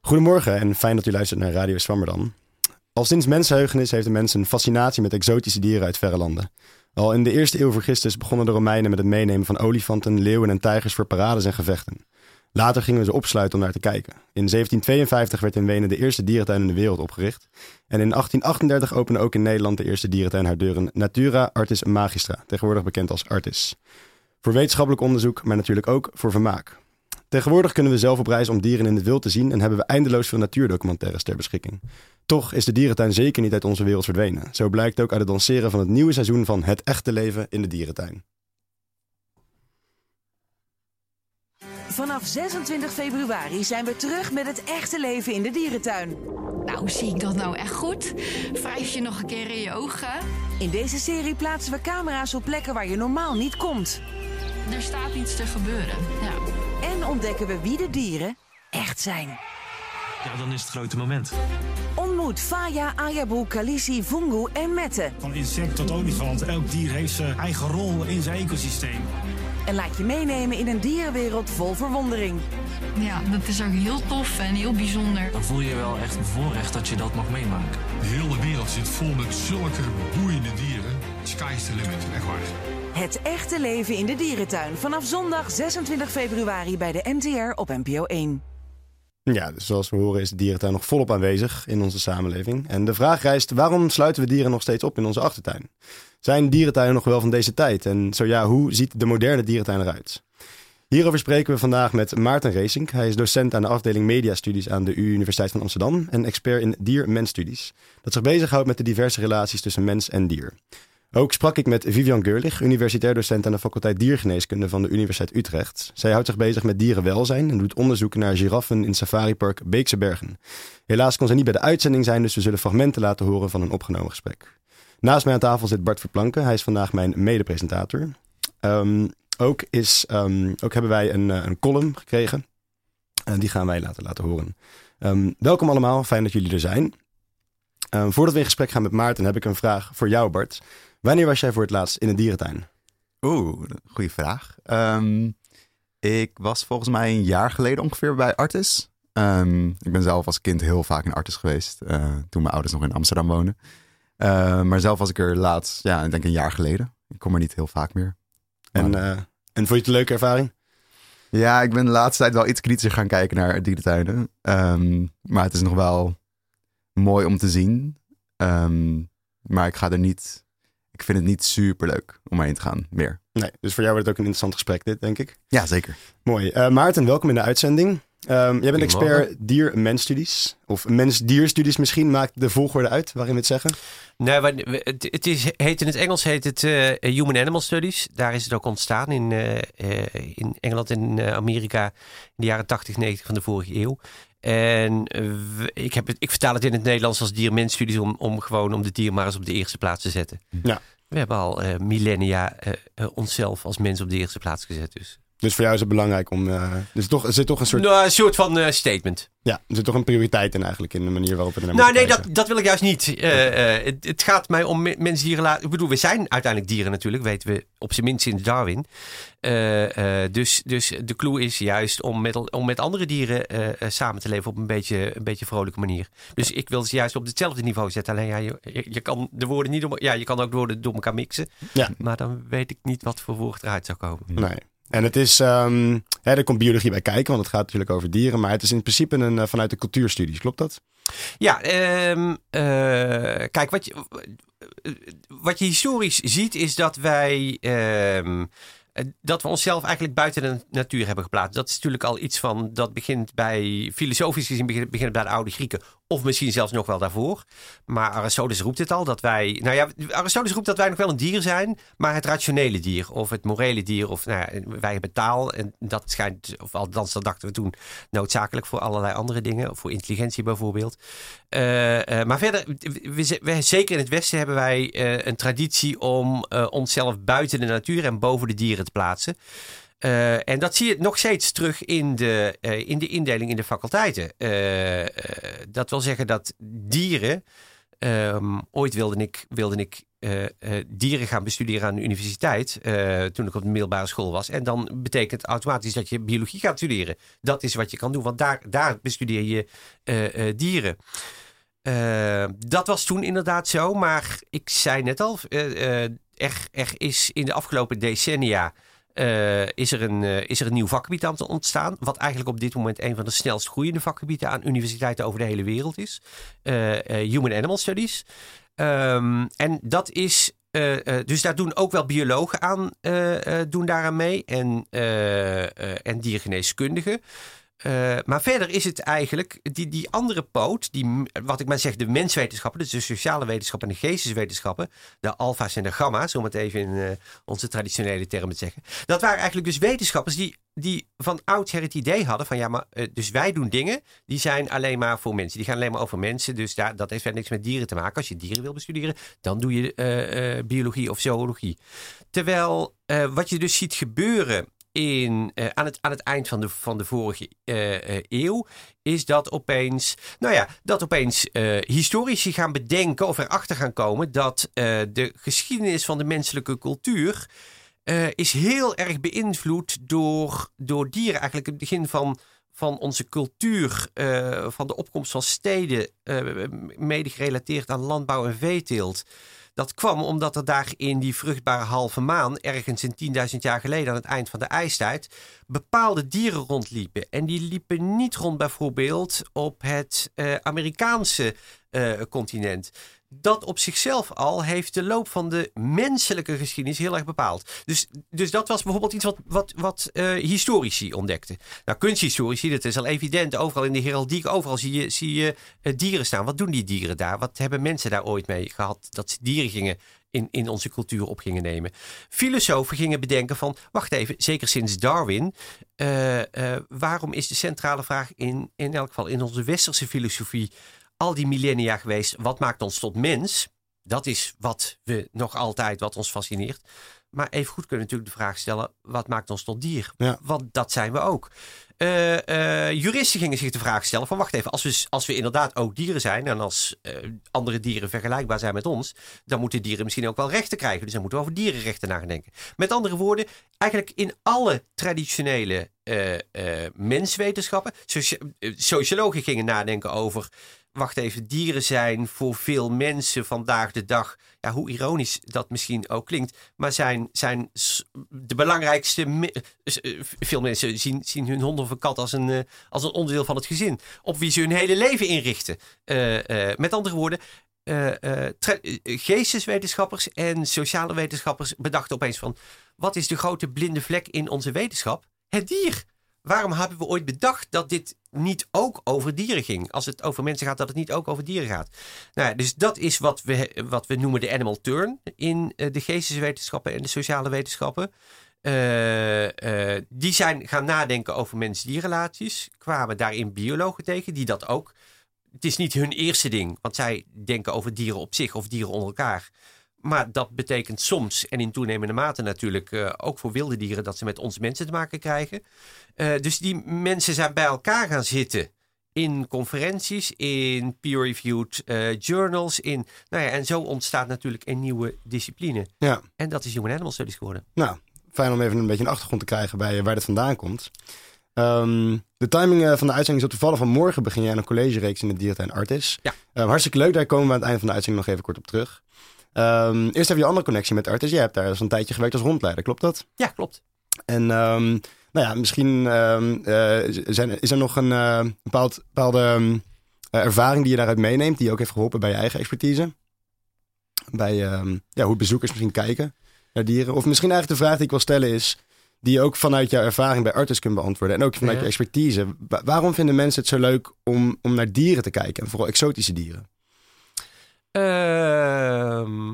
Goedemorgen en fijn dat u luistert naar Radio Swammerdam. Al sinds mensenheugenis heeft de mens een fascinatie met exotische dieren uit verre landen. Al in de eerste eeuw voor Christus begonnen de Romeinen met het meenemen van olifanten, leeuwen en tijgers voor parades en gevechten. Later gingen we ze opsluiten om naar te kijken. In 1752 werd in Wenen de eerste dierentuin in de wereld opgericht. En in 1838 opende ook in Nederland de eerste dierentuin haar deuren Natura Artis Magistra, tegenwoordig bekend als Artis. Voor wetenschappelijk onderzoek, maar natuurlijk ook voor vermaak. Tegenwoordig kunnen we zelf op reis om dieren in het wild te zien en hebben we eindeloos veel natuurdocumentaires ter beschikking. Toch is de dierentuin zeker niet uit onze wereld verdwenen. Zo blijkt ook uit het lanceren van het nieuwe seizoen van Het Echte Leven in de Dierentuin. Vanaf 26 februari zijn we terug met het echte leven in de dierentuin. Nou, zie ik dat nou echt goed? Wrijf je nog een keer in je ogen? In deze serie plaatsen we camera's op plekken waar je normaal niet komt. Er staat iets te gebeuren. Ja. En ontdekken we wie de dieren echt zijn. Ja, dan is het grote moment. Ontmoet Faya, Ayabu, Kalisi, Fungu en Mette. Van insect tot olifant. Elk dier heeft zijn eigen rol in zijn ecosysteem. En laat je meenemen in een dierenwereld vol verwondering. ja, dat is ook heel tof en heel bijzonder. Dan voel je je wel echt bevoorrecht dat je dat mag meemaken. De hele wereld zit vol met zulke boeiende dieren. Sky's the limit, echt waar. Het echte leven in de dierentuin. Vanaf zondag 26 februari bij de NTR op NPO 1. Ja, dus zoals we horen is de dierentuin nog volop aanwezig in onze samenleving. En de vraag rijst, waarom sluiten we dieren nog steeds op in onze achtertuin? Zijn dierentuinen nog wel van deze tijd? En zo ja, hoe ziet de moderne dierentuin eruit? Hierover spreken we vandaag met Maarten Racing. Hij is docent aan de afdeling Mediastudies aan de Universiteit van Amsterdam en expert in dier-mensstudies. Dat zich bezighoudt met de diverse relaties tussen mens en dier. Ook sprak ik met Vivian Geurlich, universitair docent aan de faculteit Diergeneeskunde van de Universiteit Utrecht. Zij houdt zich bezig met dierenwelzijn en doet onderzoek naar giraffen in safaripark Beekse Bergen. Helaas kon zij niet bij de uitzending zijn, dus we zullen fragmenten laten horen van een opgenomen gesprek. Naast mij aan tafel zit Bart Verplanken. Hij is vandaag mijn mede-presentator. Ehm, ook, is, ehm, ook hebben wij een, eh, een column gekregen. En die gaan wij laten, laten horen. Ehm, welkom allemaal, fijn dat jullie er zijn. Voordat we in gesprek gaan met Maarten, heb ik een vraag voor jou, Bart. Wanneer was jij voor het laatst in een dierentuin? Oeh, goede vraag. Ehm, ik was volgens mij een jaar geleden ongeveer bij Artis. Ehm, ik ben zelf als kind heel vaak in Artis geweest, eh, toen mijn ouders nog in Amsterdam woonden. Eh, maar zelf was ik er laatst, ja, ik denk een jaar geleden. Ik kom er niet heel vaak meer. En, Maar- eh, en vond je het een leuke ervaring? Ja, ik ben de laatste tijd wel iets kritischer gaan kijken naar dierentuinen. Ehm, maar het is nog wel mooi om te zien. Maar ik ga er niet... Ik vind het niet super leuk om heen te gaan, meer. Nee, dus voor jou wordt het ook een interessant gesprek dit, denk ik. Ja, zeker. Mooi. Eh, Maarten, welkom in de uitzending. Ehm, jij bent expert dier-mensstudies. Of mens-dierstudies misschien. Maakt de volgorde uit waarin we het zeggen? Het, het is, heet in het Engels heet het eh, Human Animal Studies. Daar is het ook ontstaan in, eh, eh, in Engeland en Amerika in de jaren 80, 90 van de vorige eeuw. En ik, heb het, ik vertaal het in het Nederlands als dier-mensstudies om, om gewoon om de dier maar eens op de eerste plaats te zetten. Ja. We hebben al millennia onszelf als mens op de eerste plaats gezet. Dus. Dus voor jou is het belangrijk om... dus toch, er zit toch een soort... Nou, een soort van eh, statement. Ja, er zit toch een prioriteit in eigenlijk. In de manier waarop we er naar Nou, nee, dat, dat wil ik juist niet. Eh, het, het gaat mij om me- mensen die relatie. Ik bedoel, we zijn uiteindelijk dieren natuurlijk, weten we op zijn minst sinds Darwin. Dus, dus de clue is juist om met, om met andere dieren samen te leven op een beetje, een beetje vrolijke manier. Dus ik wil ze juist op hetzelfde niveau zetten. Alleen ja, je, je, kan de woorden niet door, ja, je kan ook de woorden door elkaar mixen. Ja. Maar dan weet ik niet wat voor woord eruit zou komen. Nee. En het is, ehm, hè, er komt biologie bij kijken, want het gaat natuurlijk over dieren. Maar het is in principe een, eh, vanuit de cultuurstudies, klopt dat? Ja, ehm, eh, kijk, wat je, wat je historisch ziet is dat wij. ehm, eh, dat we onszelf eigenlijk buiten de natuur hebben geplaatst. Dat is natuurlijk al iets van. Dat begint bij. Filosofisch gezien begint, bij de oude Grieken. Of misschien zelfs nog wel daarvoor. Maar Aristoteles roept het al. Dat wij. Nou ja, Aristoteles roept dat wij nog wel een dier zijn. Maar het rationele dier. Of het morele dier. Of nou ja, wij hebben taal. En dat schijnt. Of althans, dat dachten we toen. Noodzakelijk voor allerlei andere dingen. Of voor intelligentie bijvoorbeeld. Eh, eh, maar verder, we, zeker in het Westen hebben wij eh, een traditie om onszelf buiten de natuur en boven de dieren te plaatsen. Eh, en dat zie je nog steeds terug in de, eh, in de indeling in de faculteiten. Eh, dat wil zeggen dat dieren Ehm, ooit wilde ik, wilde ik dieren gaan bestuderen aan de universiteit. toen ik op de middelbare school was. En dan betekent automatisch dat je biologie gaat studeren. Dat is wat je kan doen, want daar, daar bestudeer je dieren. Dat was toen inderdaad zo, maar ik zei net al, er, er is in de afgelopen decennia eh, is, er een, eh, is er een nieuw vakgebied aan het ontstaan. Wat eigenlijk op dit moment een van de snelst groeiende vakgebieden aan universiteiten over de hele wereld is. Eh, Human Animal Studies. Ehm, en dat is. dus daar doen ook wel biologen aan, doen daaraan mee en, en diergeneeskundigen. Eh, maar verder is het eigenlijk die, die andere poot, die, wat ik maar zeg, de menswetenschappen, dus de sociale wetenschappen en de geesteswetenschappen, de alfa's en de gamma's, om het even in eh, onze traditionele termen te zeggen. Dat waren eigenlijk dus wetenschappers die, die van oudsher het idee hadden van ja, maar eh, dus wij doen dingen die zijn alleen maar voor mensen. Die gaan alleen maar over mensen, dus daar, dat heeft verder niks met dieren te maken. Als je dieren wil bestuderen, dan doe je biologie of zoologie. Terwijl wat je dus ziet gebeuren in, eh, aan, het, aan het eind van de, van de vorige eh, eh, eeuw is dat opeens, nou ja, dat opeens historici gaan bedenken of erachter gaan komen dat de geschiedenis van de menselijke cultuur is heel erg beïnvloed door, door dieren. Eigenlijk het begin van, van onze cultuur, van de opkomst van steden, mede gerelateerd aan landbouw en veeteelt. Dat kwam omdat er daar in die vruchtbare halve maan, ergens in 10.000 jaar geleden aan het eind van de ijstijd, bepaalde dieren rondliepen. En die liepen niet rond bijvoorbeeld op het eh, Amerikaanse eh, continent. Dat op zichzelf al heeft de loop van de menselijke geschiedenis heel erg bepaald. Dus, dus dat was bijvoorbeeld iets wat, wat, wat eh, historici ontdekten. Nou, kunsthistorici, dat is al evident. Overal in de heraldiek, overal zie je, zie je eh, dieren staan. Wat doen die dieren daar? Wat hebben mensen daar ooit mee gehad? Dat ze dieren gingen in, in onze cultuur op gingen nemen. Filosofen gingen bedenken van, wacht even, zeker sinds Darwin, eh, waarom is de centrale vraag in, in elk geval in onze westerse filosofie al die millennia geweest, wat maakt ons tot mens? Dat is wat we nog altijd, wat ons fascineert. Maar even goed kunnen we natuurlijk de vraag stellen, wat maakt ons tot dier? Ja. Want dat zijn we ook. Eh, eh, juristen gingen zich de vraag stellen van wacht even, als we, als we inderdaad ook dieren zijn en als eh, andere dieren vergelijkbaar zijn met ons, dan moeten dieren misschien ook wel rechten krijgen. Dus dan moeten we over dierenrechten nadenken. Met andere woorden, eigenlijk in alle traditionele menswetenschappen, sociologen gingen nadenken over wacht even, dieren zijn voor veel mensen vandaag de dag, ja, hoe ironisch dat misschien ook klinkt, maar zijn, zijn de belangrijkste. eh, Veel mensen zien, zien hun hond of een kat als een, eh, als een onderdeel van het gezin, op wie ze hun hele leven inrichten. Eh, met andere woorden. geesteswetenschappers en sociale wetenschappers bedachten opeens van wat is de grote blinde vlek in onze wetenschap? Het dier. Waarom hebben we ooit bedacht dat dit niet ook over dieren ging? Als het over mensen gaat, dat het niet ook over dieren gaat. Nou, dus dat is wat we, wat we noemen de animal turn in eh, de geesteswetenschappen en de sociale wetenschappen. Eh, eh, die zijn gaan nadenken over mens-dierrelaties. Kwamen daarin biologen tegen die dat ook. Het is niet hun eerste ding, want zij denken over dieren op zich of dieren onder elkaar. Maar dat betekent soms, en in toenemende mate natuurlijk, eh, ook voor wilde dieren, dat ze met ons mensen te maken krijgen. Eh, dus die mensen zijn bij elkaar gaan zitten in conferenties, in peer-reviewed eh, journals. In, nou ja, en zo ontstaat natuurlijk een nieuwe discipline. Ja, En dat is Human Animal Studies geworden. nou, fijn om even een beetje een achtergrond te krijgen bij waar dit vandaan komt. Ehm, de timing van de uitzending is op toevallig van morgen begin jij een collegereeks in de dierentuin Artis. Ja. Eh, hartstikke leuk, daar komen we aan het eind van de uitzending nog even kort op terug. Ehm, eerst heb je een andere connectie met Artis. Jij hebt daar dus een tijdje gewerkt als rondleider, klopt dat? Ja, klopt. En ehm, nou ja, misschien ehm, eh, zijn, is er nog een eh, bepaald, bepaalde ervaring die je daaruit meeneemt, die je ook heeft geholpen bij je eigen expertise? Bij ja, hoe bezoekers misschien kijken naar dieren? Of misschien eigenlijk de vraag die ik wil stellen is, die je ook vanuit jouw ervaring bij Artis kunt beantwoorden en ook vanuit Ja. je expertise. Wa- waarom vinden mensen het zo leuk om, om naar dieren te kijken en vooral exotische dieren? Ehm,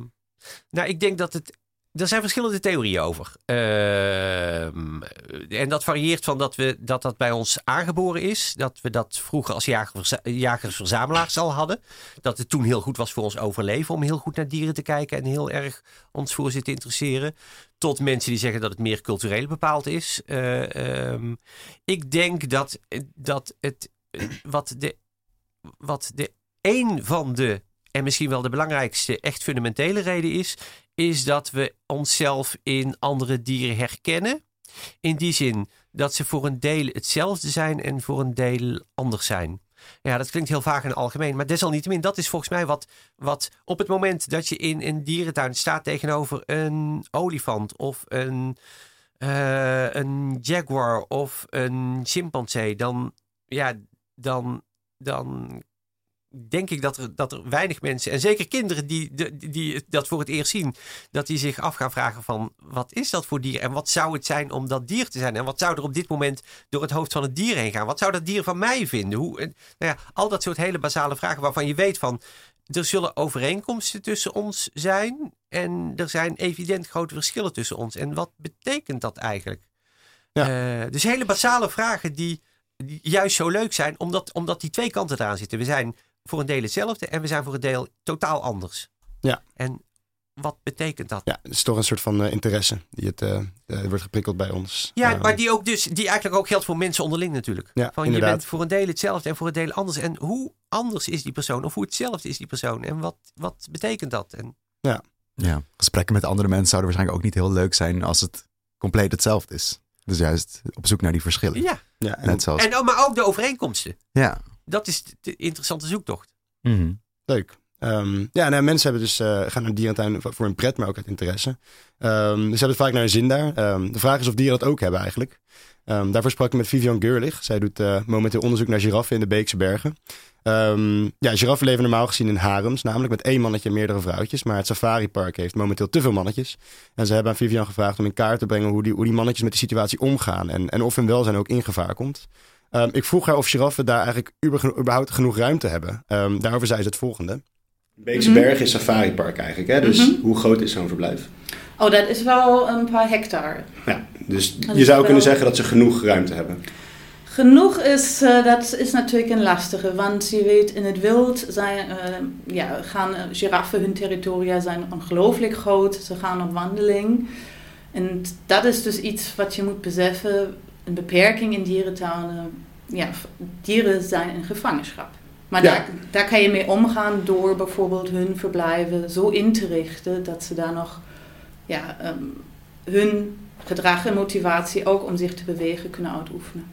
nou, ik denk dat het. Er zijn verschillende theorieën over. Ehm, en dat varieert van dat, we, dat dat bij ons aangeboren is. Dat we dat vroeger als jager- jagers-verzamelaars al hadden. Dat het toen heel goed was voor ons overleven om heel goed naar dieren te kijken. En heel erg ons voor ze te interesseren. Tot mensen die zeggen dat het meer cultureel bepaald is. Ehm, ik denk dat, dat het. Wat de, wat de een van de en misschien wel de belangrijkste, echt fundamentele reden is, is dat we onszelf in andere dieren herkennen. In die zin dat ze voor een deel hetzelfde zijn en voor een deel anders zijn. Ja, dat klinkt heel vaag en algemeen. Maar desalniettemin, dat is volgens mij wat, wat op het moment dat je in een dierentuin staat tegenover een olifant of een, eh, een jaguar of een chimpansee, dan, ja, dan, dan denk ik dat er, dat er weinig mensen, en zeker kinderen die, die, die dat voor het eerst zien, dat die zich af gaan vragen van wat is dat voor dier en wat zou het zijn om dat dier te zijn en wat zou er op dit moment door het hoofd van het dier heen gaan? Wat zou dat dier van mij vinden? Hoe, nou ja, al dat soort hele basale vragen waarvan je weet van er zullen overeenkomsten tussen ons zijn en er zijn evident grote verschillen tussen ons. En wat betekent dat eigenlijk? Ja. Uh, dus hele basale vragen die, die, juist zo leuk zijn, omdat, omdat die twee kanten eraan zitten. We zijn voor een deel hetzelfde en we zijn voor een deel totaal anders. Ja. En wat betekent dat? Ja, het is toch een soort van uh, interesse die het, uh, uh, wordt geprikkeld bij ons. Ja, maar die, ook dus, die eigenlijk ook geldt voor mensen onderling natuurlijk. Ja, van, inderdaad. je bent voor een deel hetzelfde en voor een deel anders. En hoe anders is die persoon of hoe hetzelfde is die persoon? En wat, wat betekent dat? En... Ja. ja, gesprekken met andere mensen zouden waarschijnlijk ook niet heel leuk zijn als het compleet hetzelfde is. Dus juist op zoek naar die verschillen. Ja, ja en, Net zoals... en, maar ook de overeenkomsten. Ja. Dat is de interessante zoektocht. Mm -hmm. Leuk. Um, ja, nou, mensen hebben dus, uh, gaan naar de dierentuin voor een pret, maar ook uit interesse. Um, dus ze hebben het vaak naar een zin daar. Um, de vraag is of dieren dat ook hebben eigenlijk. daarvoor sprak ik met Vivian Geurlich. Zij doet uh, momenteel onderzoek naar giraffen in de Beekse Bergen. ja, giraffen leven normaal gezien in harems, namelijk met één mannetje en meerdere vrouwtjes. Maar het safaripark heeft momenteel te veel mannetjes. En ze hebben aan Vivian gevraagd om in kaart te brengen hoe die, hoe die mannetjes met die situatie omgaan. En, en of hun welzijn ook in gevaar komt. Um, ik vroeg haar of giraffen daar eigenlijk überhaupt genoeg ruimte hebben. Um, daarover zei ze het volgende. Beekse Berg is safaripark eigenlijk, hè? dus mm -hmm. hoe groot is zo'n verblijf? Oh, dat is wel een paar hectare. Ja, dus dat je zou wel... kunnen zeggen dat ze genoeg ruimte hebben. Genoeg is, uh, dat is natuurlijk een lastige, want je weet in het wild zijn, uh, ja, gaan uh, giraffen, hun territoria zijn ongelooflijk groot, ze gaan op wandeling. En dat is dus iets wat je moet beseffen, een beperking in dierentuinen. Ja, dieren zijn in gevangenschap. Maar ja. daar, daar kan je mee omgaan door bijvoorbeeld hun verblijven zo in te richten dat ze daar nog ja, um, hun gedrag en motivatie ook om zich te bewegen kunnen uitoefenen.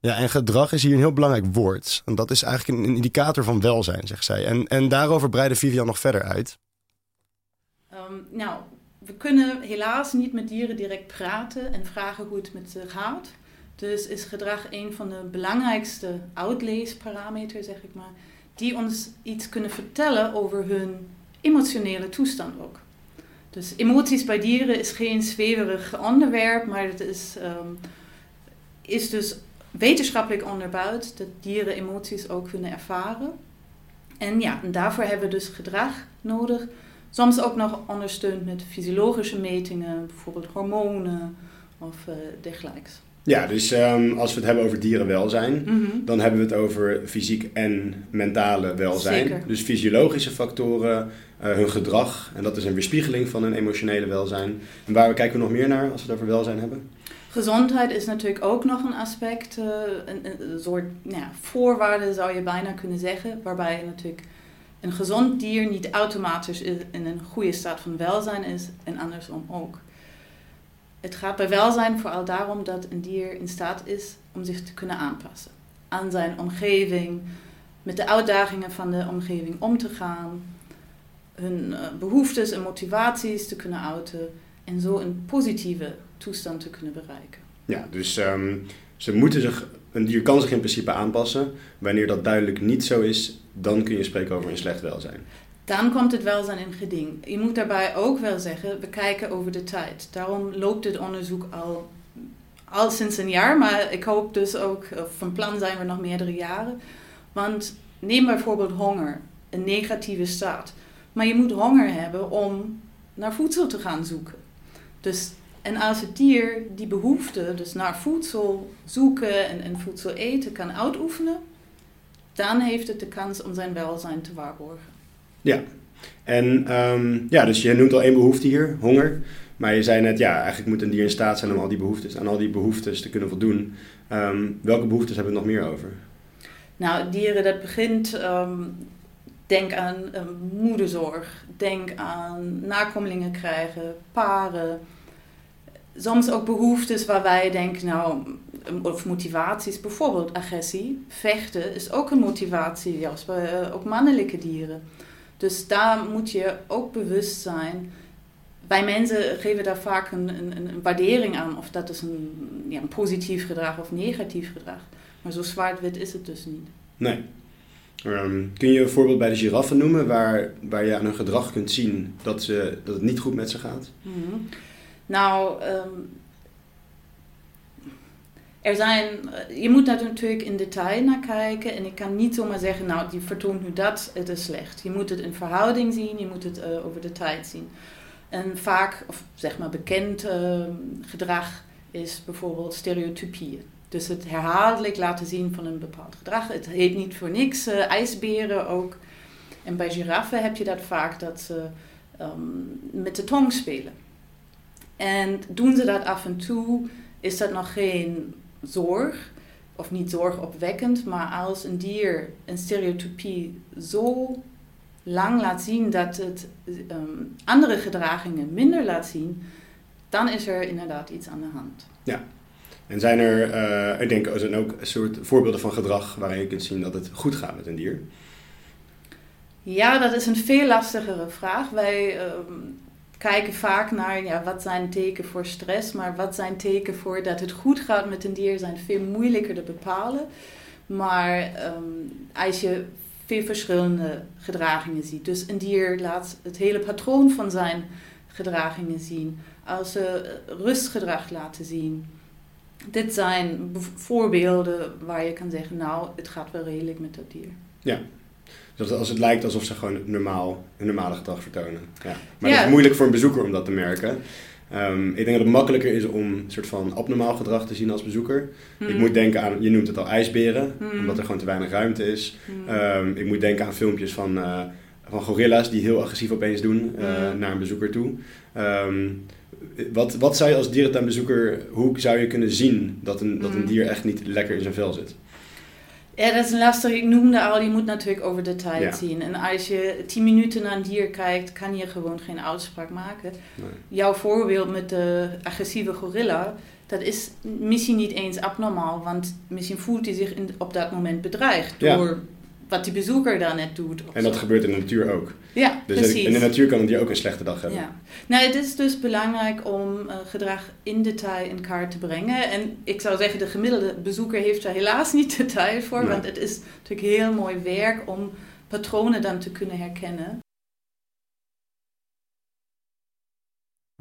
Ja, en gedrag is hier een heel belangrijk woord. En dat is eigenlijk een, indicator van welzijn, zegt zij. En, en daarover breidde Vivian nog verder uit. Um, nou, we kunnen helaas niet met dieren direct praten en vragen hoe het met ze gaat. Dus is gedrag een van de belangrijkste uitleesparameters, zeg ik maar, die ons iets kunnen vertellen over hun emotionele toestand ook. Dus emoties bij dieren is geen zweverig onderwerp, maar het is, um, is dus wetenschappelijk onderbouwd dat dieren emoties ook kunnen ervaren. En ja, en daarvoor hebben we dus gedrag nodig. Soms ook nog ondersteund met fysiologische metingen, bijvoorbeeld hormonen of uh, dergelijks. Ja, dus um, als we het hebben over dierenwelzijn, mm -hmm. dan hebben we het over fysiek en mentale welzijn. Zeker. Dus fysiologische factoren, uh, hun gedrag, en dat is een weerspiegeling van hun emotionele welzijn. En waar kijken we nog meer naar als we het over welzijn hebben? Gezondheid is natuurlijk ook nog een aspect, uh, een, een, soort nou ja, voorwaarde zou je bijna kunnen zeggen, waarbij natuurlijk een gezond dier niet automatisch in een goede staat van welzijn is en andersom ook. Het gaat bij welzijn vooral daarom dat een dier in staat is om zich te kunnen aanpassen aan zijn omgeving, met de uitdagingen van de omgeving om te gaan, hun uh, behoeftes en motivaties te kunnen uiten en zo een positieve toestand te kunnen bereiken. Ja, dus um, ze moeten zich, een dier kan zich in principe aanpassen. Wanneer dat duidelijk niet zo is, dan kun je spreken over een slecht welzijn. Dan komt het welzijn in geding. Je moet daarbij ook wel zeggen, we kijken over de tijd. Daarom loopt dit onderzoek al, al sinds een jaar, maar ik hoop dus ook, van plan zijn we nog meerdere jaren. Want neem bijvoorbeeld honger, een negatieve staat. Maar je moet honger hebben om naar voedsel te gaan zoeken. Dus, en als het dier die behoefte, dus naar voedsel zoeken en, en voedsel eten, kan uitoefenen, dan heeft het de kans om zijn welzijn te waarborgen. Ja, en um, ja, dus je noemt al één behoefte hier, honger. Maar je zei net, ja, eigenlijk moet een dier in staat zijn om al die behoeftes, aan al die behoeftes te kunnen voldoen. Um, welke behoeftes hebben we nog meer over? Nou, dieren, dat begint um, denk aan moederzorg, denk aan nakomelingen krijgen, paren. Soms ook behoeftes waar wij denken, nou, of motivaties, bijvoorbeeld agressie, vechten is ook een motivatie, juist bij uh, ook mannelijke dieren. Dus daar moet je ook bewust zijn. Wij mensen geven daar vaak een, een, een waardering aan, of dat is een, ja, een positief gedrag of negatief gedrag. Maar zo zwart-wit is het dus niet. Nee. Um, kun je een voorbeeld bij de giraffen noemen waar, waar je aan hun gedrag kunt zien dat, ze, dat het niet goed met ze gaat? Mm -hmm. Nou, um, er zijn, je moet daar natuurlijk in detail naar kijken. En ik kan niet zomaar zeggen, nou, die vertoont nu dat, het is slecht. Je moet het in verhouding zien, je moet het uh, over de tijd zien. En vaak, of zeg maar bekend uh, gedrag is bijvoorbeeld stereotypieën. Dus het herhaaldelijk laten zien van een bepaald gedrag. Het heet niet voor niks ijsberen ook. En bij giraffen heb je dat vaak dat ze um, met de tong spelen. En doen ze dat af en toe, is dat nog geen zorg, of niet zorgopwekkend, maar als een dier een stereotypie zo lang laat zien dat het um, andere gedragingen minder laat zien, dan is er inderdaad iets aan de hand. Ja. En zijn er, uh, ik denk, er zijn ook een soort voorbeelden van gedrag waarin je kunt zien dat het goed gaat met een dier? Ja, dat is een veel lastigere vraag. Wij um, kijken vaak naar ja, wat zijn teken voor stress, maar wat zijn teken voor dat het goed gaat met een dier zijn veel moeilijker te bepalen. Maar um, als je veel verschillende gedragingen ziet. Dus een dier laat het hele patroon van zijn gedragingen zien. Als ze rustgedrag laten zien. Dit zijn voorbeelden waar je kan zeggen, nou, het gaat wel redelijk met dat dier. Ja, dus als het lijkt alsof ze gewoon normaal, een normale gedrag vertonen. Ja. Maar ja. het is moeilijk voor een bezoeker om dat te merken. Um, ik denk dat het makkelijker is om een soort van abnormaal gedrag te zien als bezoeker. Mm. Ik moet denken aan, je noemt het al ijsberen, mm. omdat er gewoon te weinig ruimte is. Mm. Um, ik moet denken aan filmpjes van, uh, van gorilla's die heel agressief opeens doen uh, naar een bezoeker toe. Um, wat, wat zou je als dierentuinbezoeker, hoe zou je kunnen zien dat een, dat een dier echt niet lekker in zijn vel zit? Ja, dat is lastig. Ik noemde al, je moet natuurlijk over de tijd ja. zien. En als je tien minuten naar een dier kijkt, kan je gewoon geen uitspraak maken. Nee. Jouw voorbeeld met de agressieve gorilla, dat is misschien niet eens abnormaal. Want misschien voelt hij zich in, op dat moment bedreigd door. Wat die bezoeker daar net doet. En dat zo. gebeurt in de natuur ook. Ja, dus precies. in de natuur kan dier ook een slechte dag hebben. Ja. Nou, het is dus belangrijk om uh, gedrag in detail in kaart te brengen. En ik zou zeggen, de gemiddelde bezoeker heeft daar helaas niet de tijd voor. Nee. Want het is natuurlijk heel mooi werk om patronen dan te kunnen herkennen.